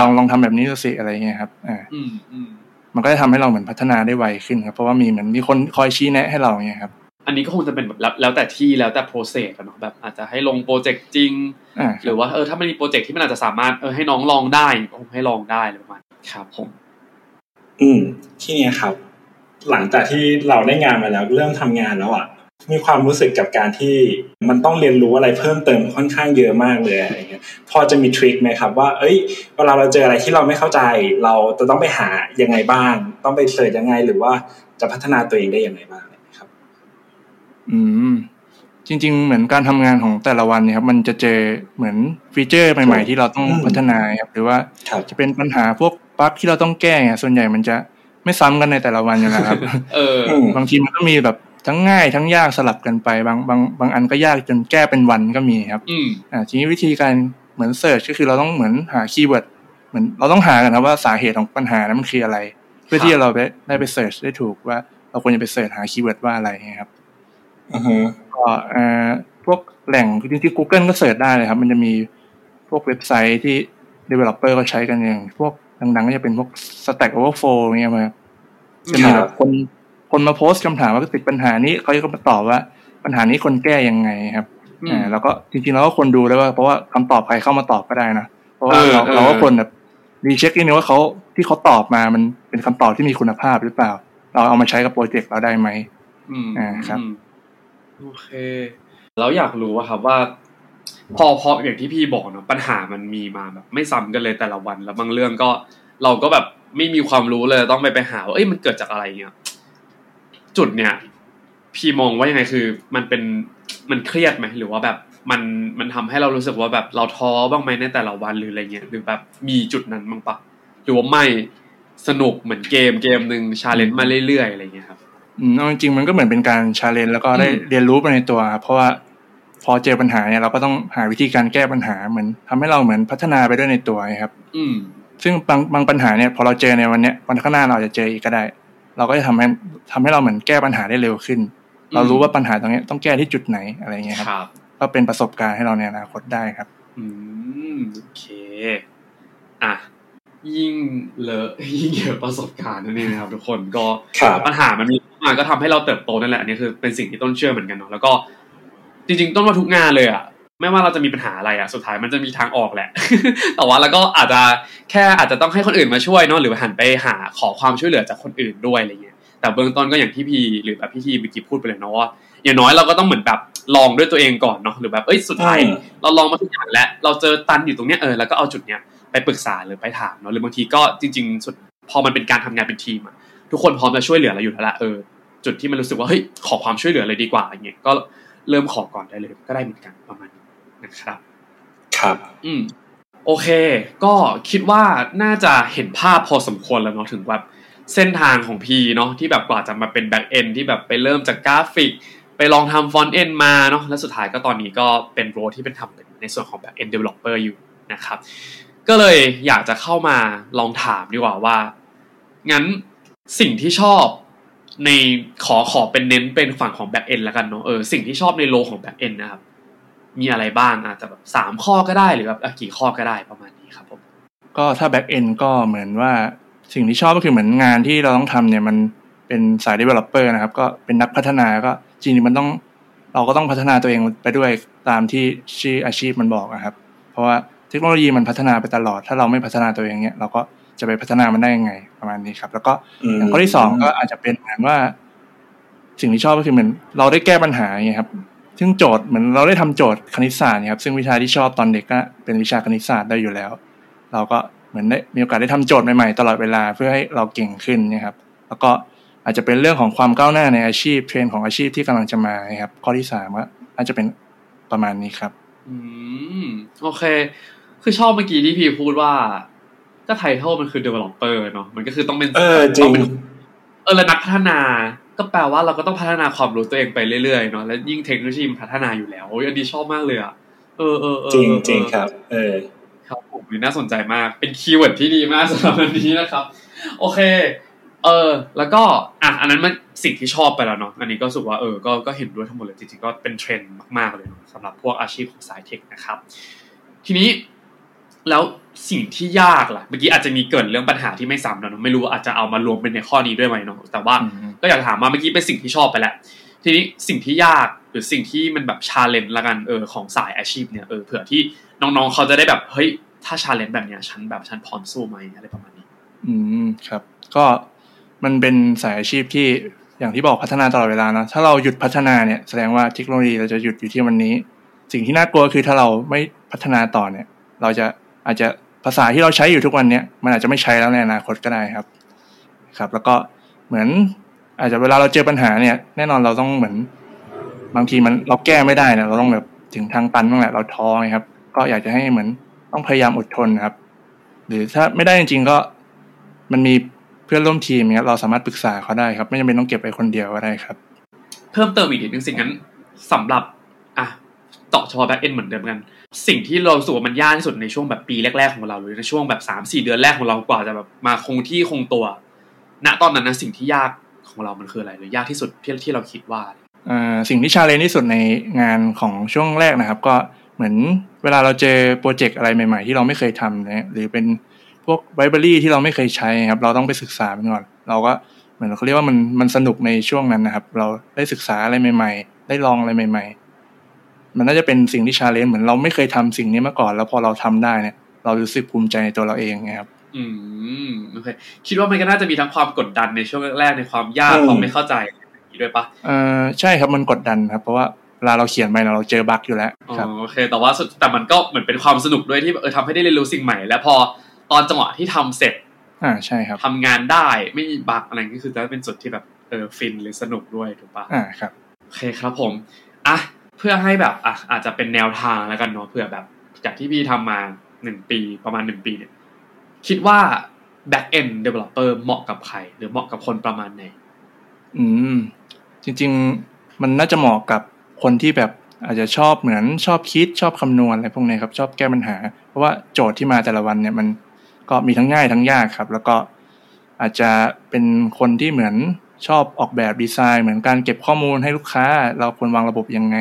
ลองลองทำแบบนี้ดูสิอะไรเงี้ยครับอ่าอืมอืมมันก็จะทำให้เราเหมือนพัฒนาได้ไวขึ้นครับ เพราะว่ามีเหมือนมีคนคอยชี้แนะให้เราเงี้ยครับ อันนี้ก็คงจะเป็นแบบแล้วแล้วแต่ที่แล้วแต่ process อะเนาะแบบอาจจะให้ลงโปรเจกต์จริงอ่าหรือว่าเออถ้ามันมีโปรเจกต์ที่มันอาจจะสามารถเออให้น้องลองได้ก็คงให้ลองได้อะไรประมาณนี้ครับผม อืม ที่เนี้ยครับ หลังจากที่เราได้งานมาแล้วเริ่มทำงานแล้วอะ มีความรู้สึกกับการที่มันต้องเรียนรู้อะไรเพิ่มเติมค่อนข้างเยอะมากเลยอะไรเงี้ยพอจะมีทริคไหมครับว่า เอ้ยเวลาเราเจออะไรที่เราไม่เข้าใจ เราจะต้องไปหายังไงบ้าง ต้องไปเสิร์ชยังไงหรือว่าจะพัฒนาตัวเองได้ยังไงบ้างครับ อืม จริง ๆ เหมือนการทำงานของแต่ละวันเนี่ยครับ มันจะเจอเหมือนฟีเจอร์ใหม่ ๆ ที่เราต้องอืมพัฒนาครับ หรือว่าครับจะเป็นปัญหาพวกปลั๊กที่เราต้องแก้เนี่ยส่วนใหญ่มันจะไม่ซ้ำกันในแต่ละวันอยู่แล้วครับ เอออืมบางทีมันก็มีแบบ ทั้งง่ายทั้งยากสลับกันไปบางบางบางอันก็ยากจนแก้เป็นวันก็มีครับอืมอ่าทีนี้วิธีการเหมือน search ก็คือเราต้องเหมือนหา keyword เหมือนเราต้องหากันครับว่าสาเหตุของปัญหานั้นมันคืออะไร เพื่อที่เราได้ได้ไป search ได้ถูกว่าเราควรจะไป search หา keyword ว่าอะไรอย่างเงี้ยครับอือฮึก็เอ่อพวกแหล่งจริงๆ Google ก็ search ได้เลยครับ มันจะมีพวกเว็บไซต์ที่ developer ก็ใช้กันอย่าง พวกดังๆก็จะเป็นพวก Stack Overflow เงี้ยมาจะมีแบบคน คนมาโพสต์คำถามว่าติดปัญหานี้เขาก็มาตอบว่าปัญหานี้คนแก้ยังไงครับอืมอ่าแล้วก็จริงๆเราก็ควรดูด้วยว่าเพราะว่าคำตอบใครเข้ามาตอบก็ได้นะเพราะว่าเออเราเออเราก็ควรแบบรีเช็คนิดนึงว่าเขาที่เขาตอบมามันเป็นคำตอบที่มีคุณภาพหรือเปล่า เราเอามาใช้กับโปรเจกต์เราได้ไหมอืมอ่าครับอืมโอเคแล้วอยากรู้ว่าครับว่า พอพออย่างที่พี่บอกเนาะปัญหามันมีมาแบบ ไม่ซ้ำกันเลยแต่ละวัน แล้วบางเรื่องก็เราก็แบบไม่มีความรู้เลยต้องไปไปหาว่าเอ้ยมันเกิดจากอะไรเงี้ย จุดเนี้ยพี่มองว่ายังไงคือ มันเป็นมันเครียดไหมหรือว่าแบบมันมันทำให้เรารู้สึกว่าแบบเราท้อบ้างไหมในแต่ละวันหรืออะไรเงี้ยหรือแบบมีจุดนั้นบ้างปะหรือว่าไม่สนุกเหมือนเกมเกมหนึ่งชาเลนจ์มาเรื่อยๆอะไรเงี้ยครับอืมเอาจริงๆมันก็เหมือนเป็นการ challenge แล้วก็ได้อืมเรียนรู้ไปในตัวครับเพราะว่าพอเจอปัญหาเนี่ยเราก็ต้องหาวิธีการแก้ปัญหาเหมือนทำให้เราเหมือนพัฒนาไปด้วยในตัวครับ อืมซึ่งบางบางปัญหาเนี่ยพอเราเจอในวันเนี้ยวันข้างหน้าเราอาจจะเจออีกก็ได้ เราก็จะทำให้ทำให้เราเหมือนแก้ปัญหาได้เร็วขึ้น เรารู้ว่าปัญหาตรงเนี้ยต้องแก้ที่จุดไหนอะไรเงี้ยครับครับ ก็เป็นประสบการณ์ให้เราในอนาคตได้ครับ อืมโอเคอะยิ่งเลอะยิ่งเยอะประสบการณ์นั่นเองนะครับ ทุกคนก็ครับปัญหามันมีมาก็ทำให้เราเติบโตนั่นแหละอันนี้คือเป็นสิ่งที่ต้นเชื่อเหมือนกันเนาะแล้วก็จริง ๆ ต้นว่าทุกงานเลยอะ ไม่ว่าเราจะมีปัญหาอะไรอะสุดท้ายมันจะมีทางออกแหละ แต่ว่าแล้วก็อาจจะแค่อาจจะต้องให้คนอื่นมาช่วยเนาะหรือหันไปหาขอความช่วยเหลือจากคนอื่นด้วยอะไรเงี้ยแต่เบื้องต้นก็อย่างที่พี่หรือแบบพี่ทีเมื่อกี้พูดไปเลยเนาะว่าอย่างน้อยเราก็ต้องเหมือนแบบลองด้วยตัวเองก่อนเนาะหรือแบบเอ้ยสุดท้ายอืมเราลองมาทุกอย่างแล้ว เราเจอตันอยู่ตรงเนี้ยเออแล้วก็เอาจุดเนี้ยไปปรึกษาหรือไปถามเนาะหรือบางทีก็จริง ๆ สุดพอมันเป็นการทำงานเป็นทีมอะทุกคนพร้อมจะช่วยเหลือเราอยู่แล้วละเออจุดที่มันรู้สึกว่าเฮ้ยขอความช่วยเหลือเลยดีกว่าอย่างเงี้ยก็เริ่มขอก่อนได้เลยก็ได้เหมือนกันประมาณ นี้นะครับ ครับ อืมโอเค ก็คิดว่าน่าจะเห็นภาพพอสมควรแล้วเนาะถึงแบบเส้นทางของพีเนาะที่แบบกว่าจะมาเป็น back end ที่แบบไปเริ่มจากกราฟิก ไปลองทำ front end มาเนาะแล้วสุดท้ายก็ตอนนี้ก็เป็น role ที่เป็นทำเป็นในส่วนของ back end developer อยู่นะครับ ก็เลยอยากจะเข้ามาลองถามดีกว่าว่า งั้นสิ่งที่ชอบในขอขอเป็นเน้นเป็นฝั่งของ back end แล้วกันเนาะเออสิ่งที่ชอบใน role ของ back end นะครับ มีอะไรบ้างอาจจะแบบสามข้อก็ได้หรือแบบอะกี่ข้อก็ได้ประมาณนี้ครับผมก็ถ้า back end ก็เหมือนว่าสิ่งที่ชอบก็คือเหมือนงานที่เราต้องทำเนี่ยมันเป็นสาย developer นะครับ ก็เป็นนักพัฒนาก็จริงๆมันต้องเราก็ต้องพัฒนาตัวเองไปด้วยตามที่ชื่ออาชีพมันบอกนะครับ เพราะว่าเทคโนโลยีมันพัฒนาไปตลอด ถ้าเราไม่พัฒนาตัวเองเนี่ยเราก็จะไปพัฒนามันได้ยังไงประมาณนี้ครับ แล้วก็มอย่างข้อที่สองก็อาจจะเป็นเหมือนว่า สิ่งที่ชอบก็คือเหมือนเราได้แก้ปัญหาไงครับ ซึ่งโจทย์เหมือนเราได้ทำโจทย์คณิตศาสตร์เนี่ยครับซึ่งวิชาที่ชอบตอนเด็กก็เป็นวิชาคณิตศาสตร์ได้อยู่แล้ว เราก็เหมือนได้มีโอกาสได้ทำโจทย์ใหม่ๆตลอดเวลาเพื่อให้เราเก่งขึ้นนะครับแล้วก็อาจจะเป็นเรื่องของความก้าวหน้าในอาชีพเทรนด์ของอาชีพที่กำลังจะมาครับข้อที่สามก็อาจจะเป็นประมาณนี้ครับ อืมโอเค คือชอบเมื่อกี้ที่พี่พูดว่าก็ไททอลมันคือ developer เนาะมันก็คือต้องเป็นเออจริต้องเป็นเออแล้วนักพัฒนา ก็แปลว่าเราก็ต้องพัฒนาความรู้ตัวเองไปเรื่อยๆเนาะและยิ่งเทคโนโลยีมันพัฒนาอยู่แล้วโอ้ยอันนี้ชอบมากเลยอะเออเออเออจริงเออจริงครับ เออครับผมนี่น่าสนใจมากเป็น keyword ที่ดีมากสำหรับวันนี้นะครับ โอเค เออ แล้วก็อะอันนั้นมันสิ่งที่ชอบไปแล้วเนาะอันนี้ก็รู้สึกว่าเออก็ก็เห็นด้วยทั้งหมดเลยจริงๆก็เป็นเทรนด์มากๆเลยเนาะสำหรับพวกอาชีพของสาย tech นะครับ ทีนี้ แล้วสิ่งที่ยากล่ะ เมื่อกี้อาจจะมีเกริ่นเรื่องปัญหาที่ไม่ซ้ำแล้วเนาะไม่รู้ว่าอาจจะเอามารวมเป็นในข้อนี้ด้วยไหมเนาะแต่ว่าอืมก็อยากถามว่าเมื่อกี้เป็นสิ่งที่ชอบไปแล้วทีนี้สิ่งที่ยากหรือสิ่งที่มันแบบ challenge ละกันเออของสายอาชีพเนี่ยเออเผื่อที่น้องๆเขาจะได้แบบเฮ้ยถ้า challenge แบบเนี้ยฉันแบบฉันพร้อมสู้ไหมอะไรประมาณนี้ อืมครับ ก็มันเป็นสายอาชีพที่อย่างที่บอกพัฒนาตลอดเวลาเนอะถ้าเราหยุดพัฒนาเนี่ยแสดงว่าเทคโนโลยีเราจะหยุดอยู่ที่วันนี้ สิ่งที่น่ากลัวคือถ้าเราไม่พัฒนาต่อเนี่ย เราจะ อาจจะภาษาที่เราใช้อยู่ทุกวันเนี่ยมันอาจจะไม่ใช้แล้วในอนาคตก็ได้ครับ ครับ แล้วก็เหมือน อาจจะเวลาเราเจอปัญหาเนี่ย แน่นอนเราต้องเหมือนบางทีมันเราแก้ไม่ได้นี่ยเราต้องแบบถึงทางตันบ้างแหละเราท้อไงครับ ก็อยากจะให้เหมือนต้องพยายามอดทนครับ หรือถ้าไม่ได้จริงๆก็มันมีเพื่อนร่วมทีมเนี่ยเราสามารถปรึกษาเขาได้ครับ ไม่จำเป็นต้องเก็บไปคนเดียวก็ได้ครับ เพิ่มเติมอีกนิดนึงสิ่งนั้นสำหรับ อะเจาะเฉพาะแบ็กเอนเหมือนเดิมกัน สิ่งที่เราสูว่ามันยากที่สุดในช่วงแบบปีแรก ๆของเราหรือในช่วงแบบสามสี่เดือนแรกของเรากว่าจะแบบมาคงที่คงตัว ณตอนนั้นนะสิ่งที่ยากของเรามันคืออะไรหรือยากที่สุดที่ที่เราคิดว่าสิ่งที่ challenge ที่สุดในงานของช่วงแรกนะครับ ก็เหมือนเวลาเราเจอโปรเจกต์อะไรใหม่ ๆ ที่เราไม่เคยทำเนี่ยหรือเป็นพวก library ที่เราไม่เคยใช้ครับ เราต้องไปศึกษามันก่อน เราก็เหมือนเขาเรียกว่ามันมันสนุกในช่วงนั้นนะครับ เราได้ศึกษาอะไรใหม่ ๆ ได้ลองอะไรใหม่ ๆ มันน่าจะเป็นสิ่งที่ challenge เหมือนเราไม่เคยทำสิ่งนี้มาก่อน แล้วพอเราทำได้เนี่ย เรารู้สึกภูมิใจในตัวเราเองนะครับ อืมโอเคคิดว่ามันก็น่าจะมีทั้งความกดดันในช่วงแรกๆในความยากความไม่เข้าใจด้วยปะเออใช่ครับมันกดดันครับ เพราะว่าเวลาเราเขียนไปเราเจอบั๊กอยู่แล้วครับโอเค แต่ว่าแต่มันก็เหมือนเป็นความสนุกด้วยที่เออทำให้ได้เรียนรู้สิ่งใหม่ แล้วพอตอนจังหวะที่ทำเสร็จอ่าใช่ครับทำงานได้ไม่มีบั๊กอะไรก็คือจะเป็นจุดที่แบบเออฟินหรือสนุกด้วยถูกปะอ่าครับโอเคครับผมอะ เพื่อให้แบบอะอาจจะเป็นแนวทางแล้วกันเนาะเพื่อแบบจากที่พี่ทำมาหนึ่งปีประมาณหนึ่งปีเนี่ย คิดว่า back end developer เหมาะกับใคร หรือเหมาะกับคนประมาณไหน อืม จริง ๆ มันน่าจะเหมาะกับคนที่แบบอาจจะชอบเหมือนชอบคิดชอบคำนวณอะไรพวกนี้ครับ ชอบแก้ปัญหา เพราะว่าโจทย์ที่มาแต่ละวันเนี่ยมันก็มีทั้งง่ายทั้งยากครับ แล้วก็อาจจะเป็นคนที่เหมือน ชอบออกแบบดีไซน์เหมือนการเก็บข้อมูลให้ลูกค้า เราควรวางระบบยังไง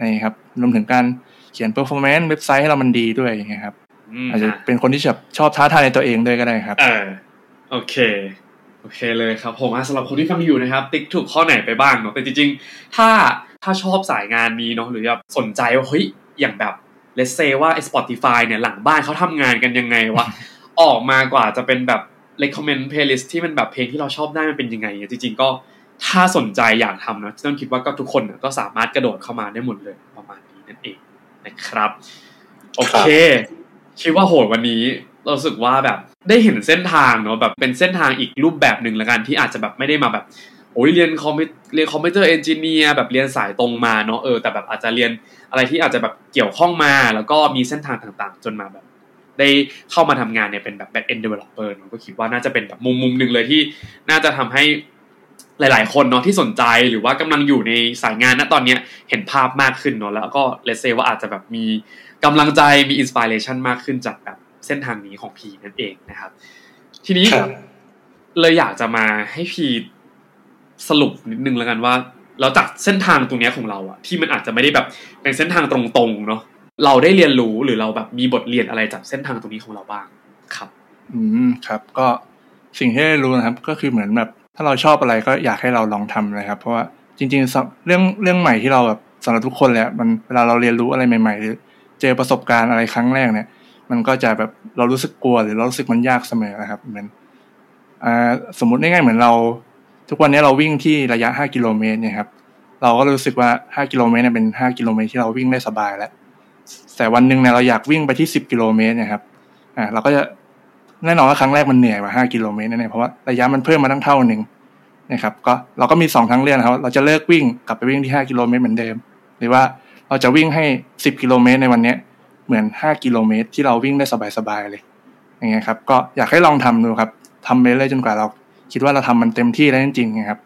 นะครับรวมถึงการเขียน performance เว็บไซต์ให้เรามันดีด้วยอย่างเงี้ยครับอาจจะเป็นคนที่แบบชอบท้าทายในตัวเองด้วยก็ได้ครับเออโอเคโอเคเลยครับผมสำหรับคนที่ฟังอยู่นะครับ ติ๊กถูกข้อไหนไปบ้างเนาะแต่จริงๆ ถ้าถ้าชอบสายงานนี้เนาะหรือแบบสนใจว่าเฮ้ยอย่างแบบเลสเซว่าไอ้ Spotify เนี่ยหลังบ้านเขาทำงานกันยังไงวะออกมากว่าจะเป็นแบบ recommend playlist ที่มันแบบเพลงที่เราชอบได้มันเป็นยังไงจริง ๆ ก็ถ้าสนใจอยากทำนะต้องคิดว่าก็ทุกคนก็สามารถกระโดดเข้ามาได้หมดเลยประมาณนี้นั่นเองนะครับ โอเค คิดว่าโหดวันนี้เรารู้สึกว่าแบบได้เห็นเส้นทางเนาะแบบเป็นเส้นทางอีกรูปแบบหนึ่งละกันที่อาจจะแบบไม่ได้มาแบบโอ้ยเรียนคอมพิวเรียน computer engineer แบบเรียนสายตรงมาเนาะเออแต่แบบอาจจะเรียนอะไรที่อาจจะแบบเกี่ยวข้องมา แล้วก็มีเส้นทางต่างๆ จนมาแบบ ได้เข้ามาทำงานเนี่ยเป็นแบบ back end developer เนาะก็คิดว่าน่าจะเป็นแบบมุมมุมหนึ่งเลยที่น่าจะทำให้หลาย ๆ คนเนาะที่สนใจหรือว่ากำลังอยู่ในสายงานณตอนนี้เห็นภาพมากขึ้นเนาะแล้วก็เลเซว่าอาจจะแบบมีกำลังใจมีอินสปิเรชันมากขึ้นจากแบบเส้นทางนี้ของพีนั่นเองนะครับ ทีนี้เลยอยากจะมาให้พีสรุปนิดนึงแล้วกันว่า เราจากเส้นทางตรงนี้ของเราอะที่มันอาจจะไม่ได้แบบเป็นเส้นทางตรงๆเนาะ เราได้เรียนรู้หรือเราแบบมีบทเรียนอะไรจากเส้นทางตรงนี้ของเราบ้างครับ อืมครับ ก็สิ่งที่ได้รู้นะครับ ก็คือเหมือนแบบถ้าเราชอบอะไรก็อยากให้เราลองทำเลยครับ เพราะว่าจริงๆเรื่องเรื่องใหม่ที่เราแบบสำหรับทุกคนแหละมันเวลาเราเรียนรู้อะไรใหม่ ๆ หรือ เจอประสบการณ์อะไรครั้งแรกเนี่ย มันก็จะแบบเรารู้สึกกลัวหรือเรารู้สึกมันยากเสมอนะครับเหมือนอ่าสมมุติง่ายๆเหมือนเรา ทุกวันนี้เราวิ่งที่ระยะห้ากิโลเมตรเนี่ยครับเราก็รู้สึกว่าห้ากิโลเมตรเนี่ยเป็นห้ากิโลเมตรที่เราวิ่งได้สบายแล้ว แต่วันหนึ่งเนี่ยเราอยากวิ่งไปที่สิบกิโลเมตรเนี่ยครับอ่าเราก็จะแน่นอนว่าครั้งแรกมันเหนื่อยกว่าห้ากิโลเมตรแน่ๆเพราะว่าระยะมันเพิ่มมาตั้งเท่าหนึ่งนะครับก็เราก็มีสองทางเลือกนะครับ เราจะเลิกวิ่งกลับไปวิ่งที่ห้ากิโลเมตรเหมือนเดิม หรือว่าเราจะวิ่งให้สิบกิโลเมตรในวันเนี้ยเหมือนห้ากิโลเมตรที่เราวิ่งได้สบายๆเลยอย่างเงี้ยครับก็อยากให้ลองทำดูครับทำไปเรื่อยจนกว่าเรา คิดว่าเราทำมันเต็มที่แล้วจริงๆนะครับ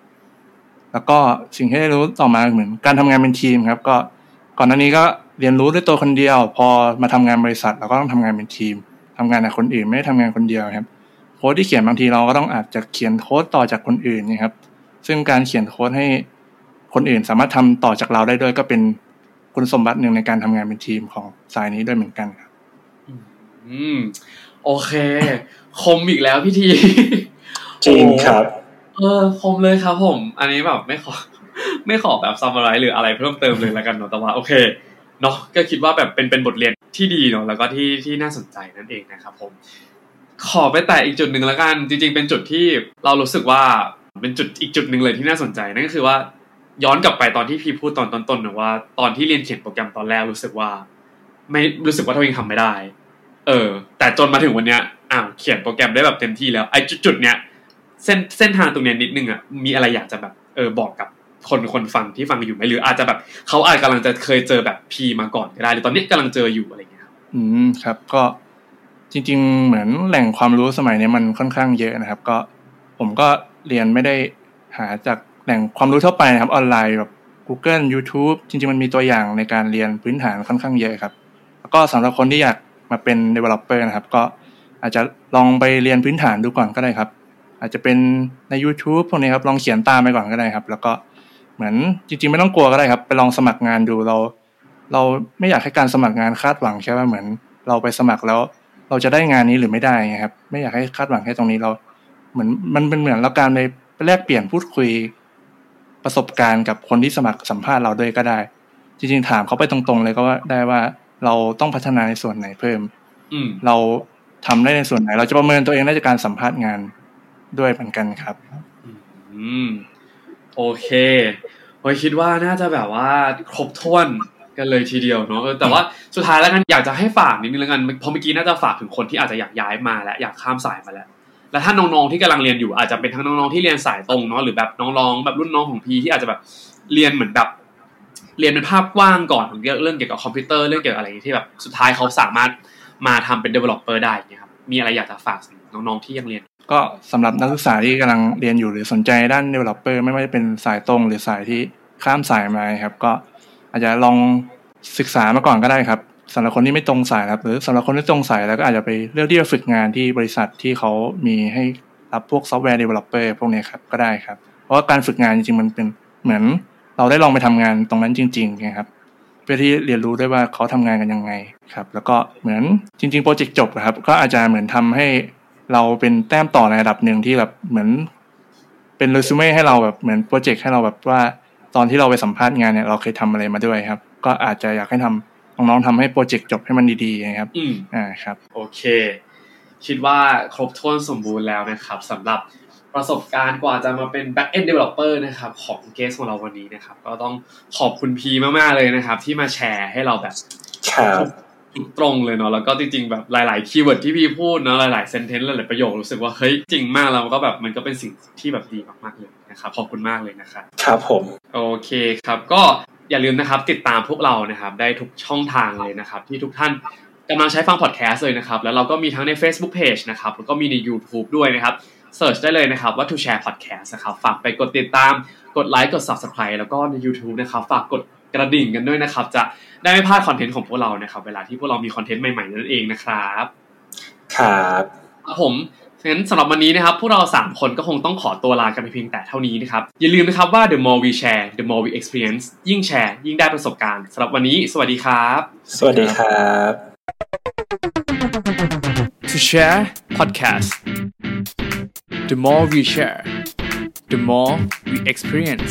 แล้วก็สิ่งที่ได้รู้ต่อมาเหมือนการทำงานเป็นทีมครับ ก็ก่อนหน้านี้ก็ เรียนรู้ด้วยตัวคนเดียว พอมาทำงานบริษัทเราก็ต้องทำงานเป็นทีมทำงานกับคนอื่นไม่ได้ทำงานคนเดียวครับโค้ดที่เขียนบางทีเราก็ต้องอาจจะเขียนโค้ดต่อจากคนอื่นนะครับ ซึ่งการเขียนโค้ดให้คนอื่นสามารถทำต่อจากเราได้ด้วยก็เป็นคุณสมบัติหนึ่งในการทำงานเป็นทีมของสายนี้ด้วยเหมือนกันครับอืม โอเค คมอีกแล้วพี่ทีจริงครับ เออคมเลยครับผม อันนี้แบบไม่ขอ ไม่ขอแบบซัมไรหรืออะไรเพิ่มเติมเลยแล้วกันเนาะแต่ว่าโอเค เนาะก็คิดว่าแบบเป็นเป็นบทเรียนที่ดีเนาะแล้วก็ที่ที่น่าสนใจนั่นเองนะครับผมขอไปแต่อีกจุดหนึ่งแล้วกันจริง ๆ เป็นจุดที่เรารู้สึกว่าเป็นจุดอีกจุดหนึ่งเลยที่น่าสนใจนั่นก็คือว่าย้อนกลับไปตอนที่พี่พูดตอนต้นๆนะว่าตอนที่เรียนเขียนโปรแกรมตอนแรกรู้สึกว่า ไม่รู้สึกว่าตัวเองทำไม่ได้ เออ แต่จนมาถึงวันเนี้ยอ้าวเขียนโปรแกรมได้แบบเต็มที่แล้วไอ้จุดๆเนี้ยเส้นเส้นทางตรงเนี้ยนิดนึงอะมีอะไรอยากจะแบบเออบอกกับ คนคนฟังที่ฟังอยู่ไหมหรืออาจจะแบบเขาอาจกำลังจะเคยเจอแบบพีมาก่อนก็ได้หรือตอนนี้กำลังเจออยู่อะไรเงี้ยอืมครับ ก็จริง ๆ เหมือนแหล่งความรู้สมัยนี้มันค่อนข้างเยอะนะครับ ก็ผมก็เรียนไม่ได้หาจากแหล่งความรู้ทั่วไปนะครับออนไลน์แบบ Google YouTube จริง ๆ มันมีตัวอย่างในการเรียนพื้นฐานค่อนข้างเยอะครับ แล้วก็สำหรับคนที่อยากมาเป็น developer นะครับ ก็อาจจะลองไปเรียนพื้นฐานดูก่อนก็ได้ครับ อาจจะเป็นใน YouTube พวกนี้ครับลองเขียนตามไปก่อนก็ได้ครับ แล้วก็ เหมือนจริง ๆ ไม่ต้องกลัวก็ได้ครับ ไปลองสมัครงานดูเรา เราไม่อยากให้การสมัครงานคาดหวังแค่ว่าเหมือน เราไปสมัครแล้ว เราจะได้งานนี้หรือไม่ได้ครับ ไม่อยากให้คาดหวังแค่ตรงนี้เรา เหมือนมันเป็นเหมือนเราการไปแลกเปลี่ยนพูดคุยประสบการณ์กับคนที่สมัครสัมภาษณ์เราด้วยก็ได้ จริง ๆ ถามเขาไปตรงๆ เลยก็ว่าได้ว่าเราต้องพัฒนาในส่วนไหนเพิ่มอืเราทำได้ในส่วนไหน เราจะประเมินตัวเองได้จากการสัมภาษณ์งานด้วยเหมือนกันครับ อืม โอเคโอ้ยคิดว่าน่าจะแบบว่าครบถ้วนกันเลยทีเดียวเนาะแต่ว่าสุดท้ายแล้วกันอยากจะให้ฝากนิดนึงแล้วกันเพราะเมื่อกี้น่าจะฝากถึงคนที่อาจจะอยากย้ายมาและอยากข้ามสายมาแล้ว แล้วถ้าน้องๆที่กำลังเรียนอยู่อาจจะเป็นทั้งน้องๆที่เรียนสายตรงเนาะหรือแบบน้องๆแบบรุ่นน้องของพีที่อาจจะแบบเรียนเหมือนแบบเรียนเป็นภาพกว้างก่อนเรื่องเรื่องเกี่ยวกับคอมพิวเตอร์เรื่องเกี่ยวกับอะไรที่แบบสุดท้ายเขาสามารถมาทำเป็น developer ได้เนี่ยครับมีอะไรอยากจะฝากน้องๆที่ยังเรียน ก็สำหรับนักศึกษาที่กำลังเรียนอยู่หรือสนใจด้าน developer ไม่ว่าจะเป็นสายตรงหรือสายที่ข้ามสายมาครับ ก็อาจจะลองศึกษามาก่อนก็ได้ครับสำหรับคนที่ไม่ตรงสายครับ หรือสำหรับคนที่ตรงสายแล้วก็อาจจะไปเลือกที่จะฝึกงานที่บริษัทที่เขามีให้รับพวก software developer พวกนี้ครับก็ได้ครับ เพราะว่าการฝึกงานจริงๆมันเป็นเหมือนเราได้ลองไปทำงานตรงนั้นจริงๆนะครับเพื่อที่เรียนรู้ได้ว่าเขาทำงานกันยังไงครับ แล้วก็เหมือนจริงๆโปรเจกต์จบครับ ก็อาจจะเหมือนทำให้ เราเป็นแต้มต่อในระดับหนึ่งที่แบบเหมือน เป็นเรซูเม่ให้เราแบบเหมือนโปรเจกต์ให้เราแบบว่าตอนที่เราไปสัมภาษณ์งานเนี่ยเราเคยทำอะไรมาด้วยครับ ก็อาจจะอยากให้ทำน้องๆทำให้โปรเจกต์จบให้มันดีๆนะครับอืมอ่าครับ โอเค คิดว่าครบถ้วนสมบูรณ์แล้วนะครับสำหรับประสบการณ์กว่าจะมาเป็น back end developer นะครับ ของ guest ของเราวันนี้นะครับ ก็ต้องขอบคุณพีมากๆเลยนะครับ ที่มาแชร์ให้เราแบบครับ ตรงเลยเนาะแล้วก็จริงๆแบบหลายๆ keyword ที่พี่พูดเนาะหลายๆ sentence หลายๆประโยครู้สึกว่าเฮ้ยจริงมากแล้วก็แบบมันก็เป็นสิ่งที่แบบดีมากๆเลยนะครับขอบคุณมากเลยนะครับครับผมโอเคครับก็อย่าลืมนะครับติดตามพวกเรานะครับได้ทุกช่องทางเลยนะครับที่ทุกท่านกำลังใช้ฟังพอดแคสต์เลยนะครับแล้วเราก็มีทั้งใน Facebook Page นะครับแล้วก็มีใน YouTube ด้วยนะครับเสิร์ชได้เลยนะครับว่า To Share Podcast นะครับฝากไปกดติดตามกดไลค์กด Subscribe แล้วก็ใน YouTube นะครับฝากกด กระดิ่งกันด้วยนะครับ จะได้ไม่พลาดคอนเทนต์ของพวกเรานะครับ เวลาที่พวกเรามีคอนเทนต์ใหม่ๆนั่นเองนะครับครับ ครับผมงั้นสำหรับวันนี้นะครับ พวกเรา 3 คนก็คงต้องขอตัวลากันไปเพียงแต่เท่านี้นะครับ อย่าลืมนะครับว่า the more we share the more we experience ยิ่งแชร์ ยิ่งได้ประสบการณ์สำหรับวันนี้ สวัสดีครับ สวัสดีครับ To share podcast. The more we share, the more we experience.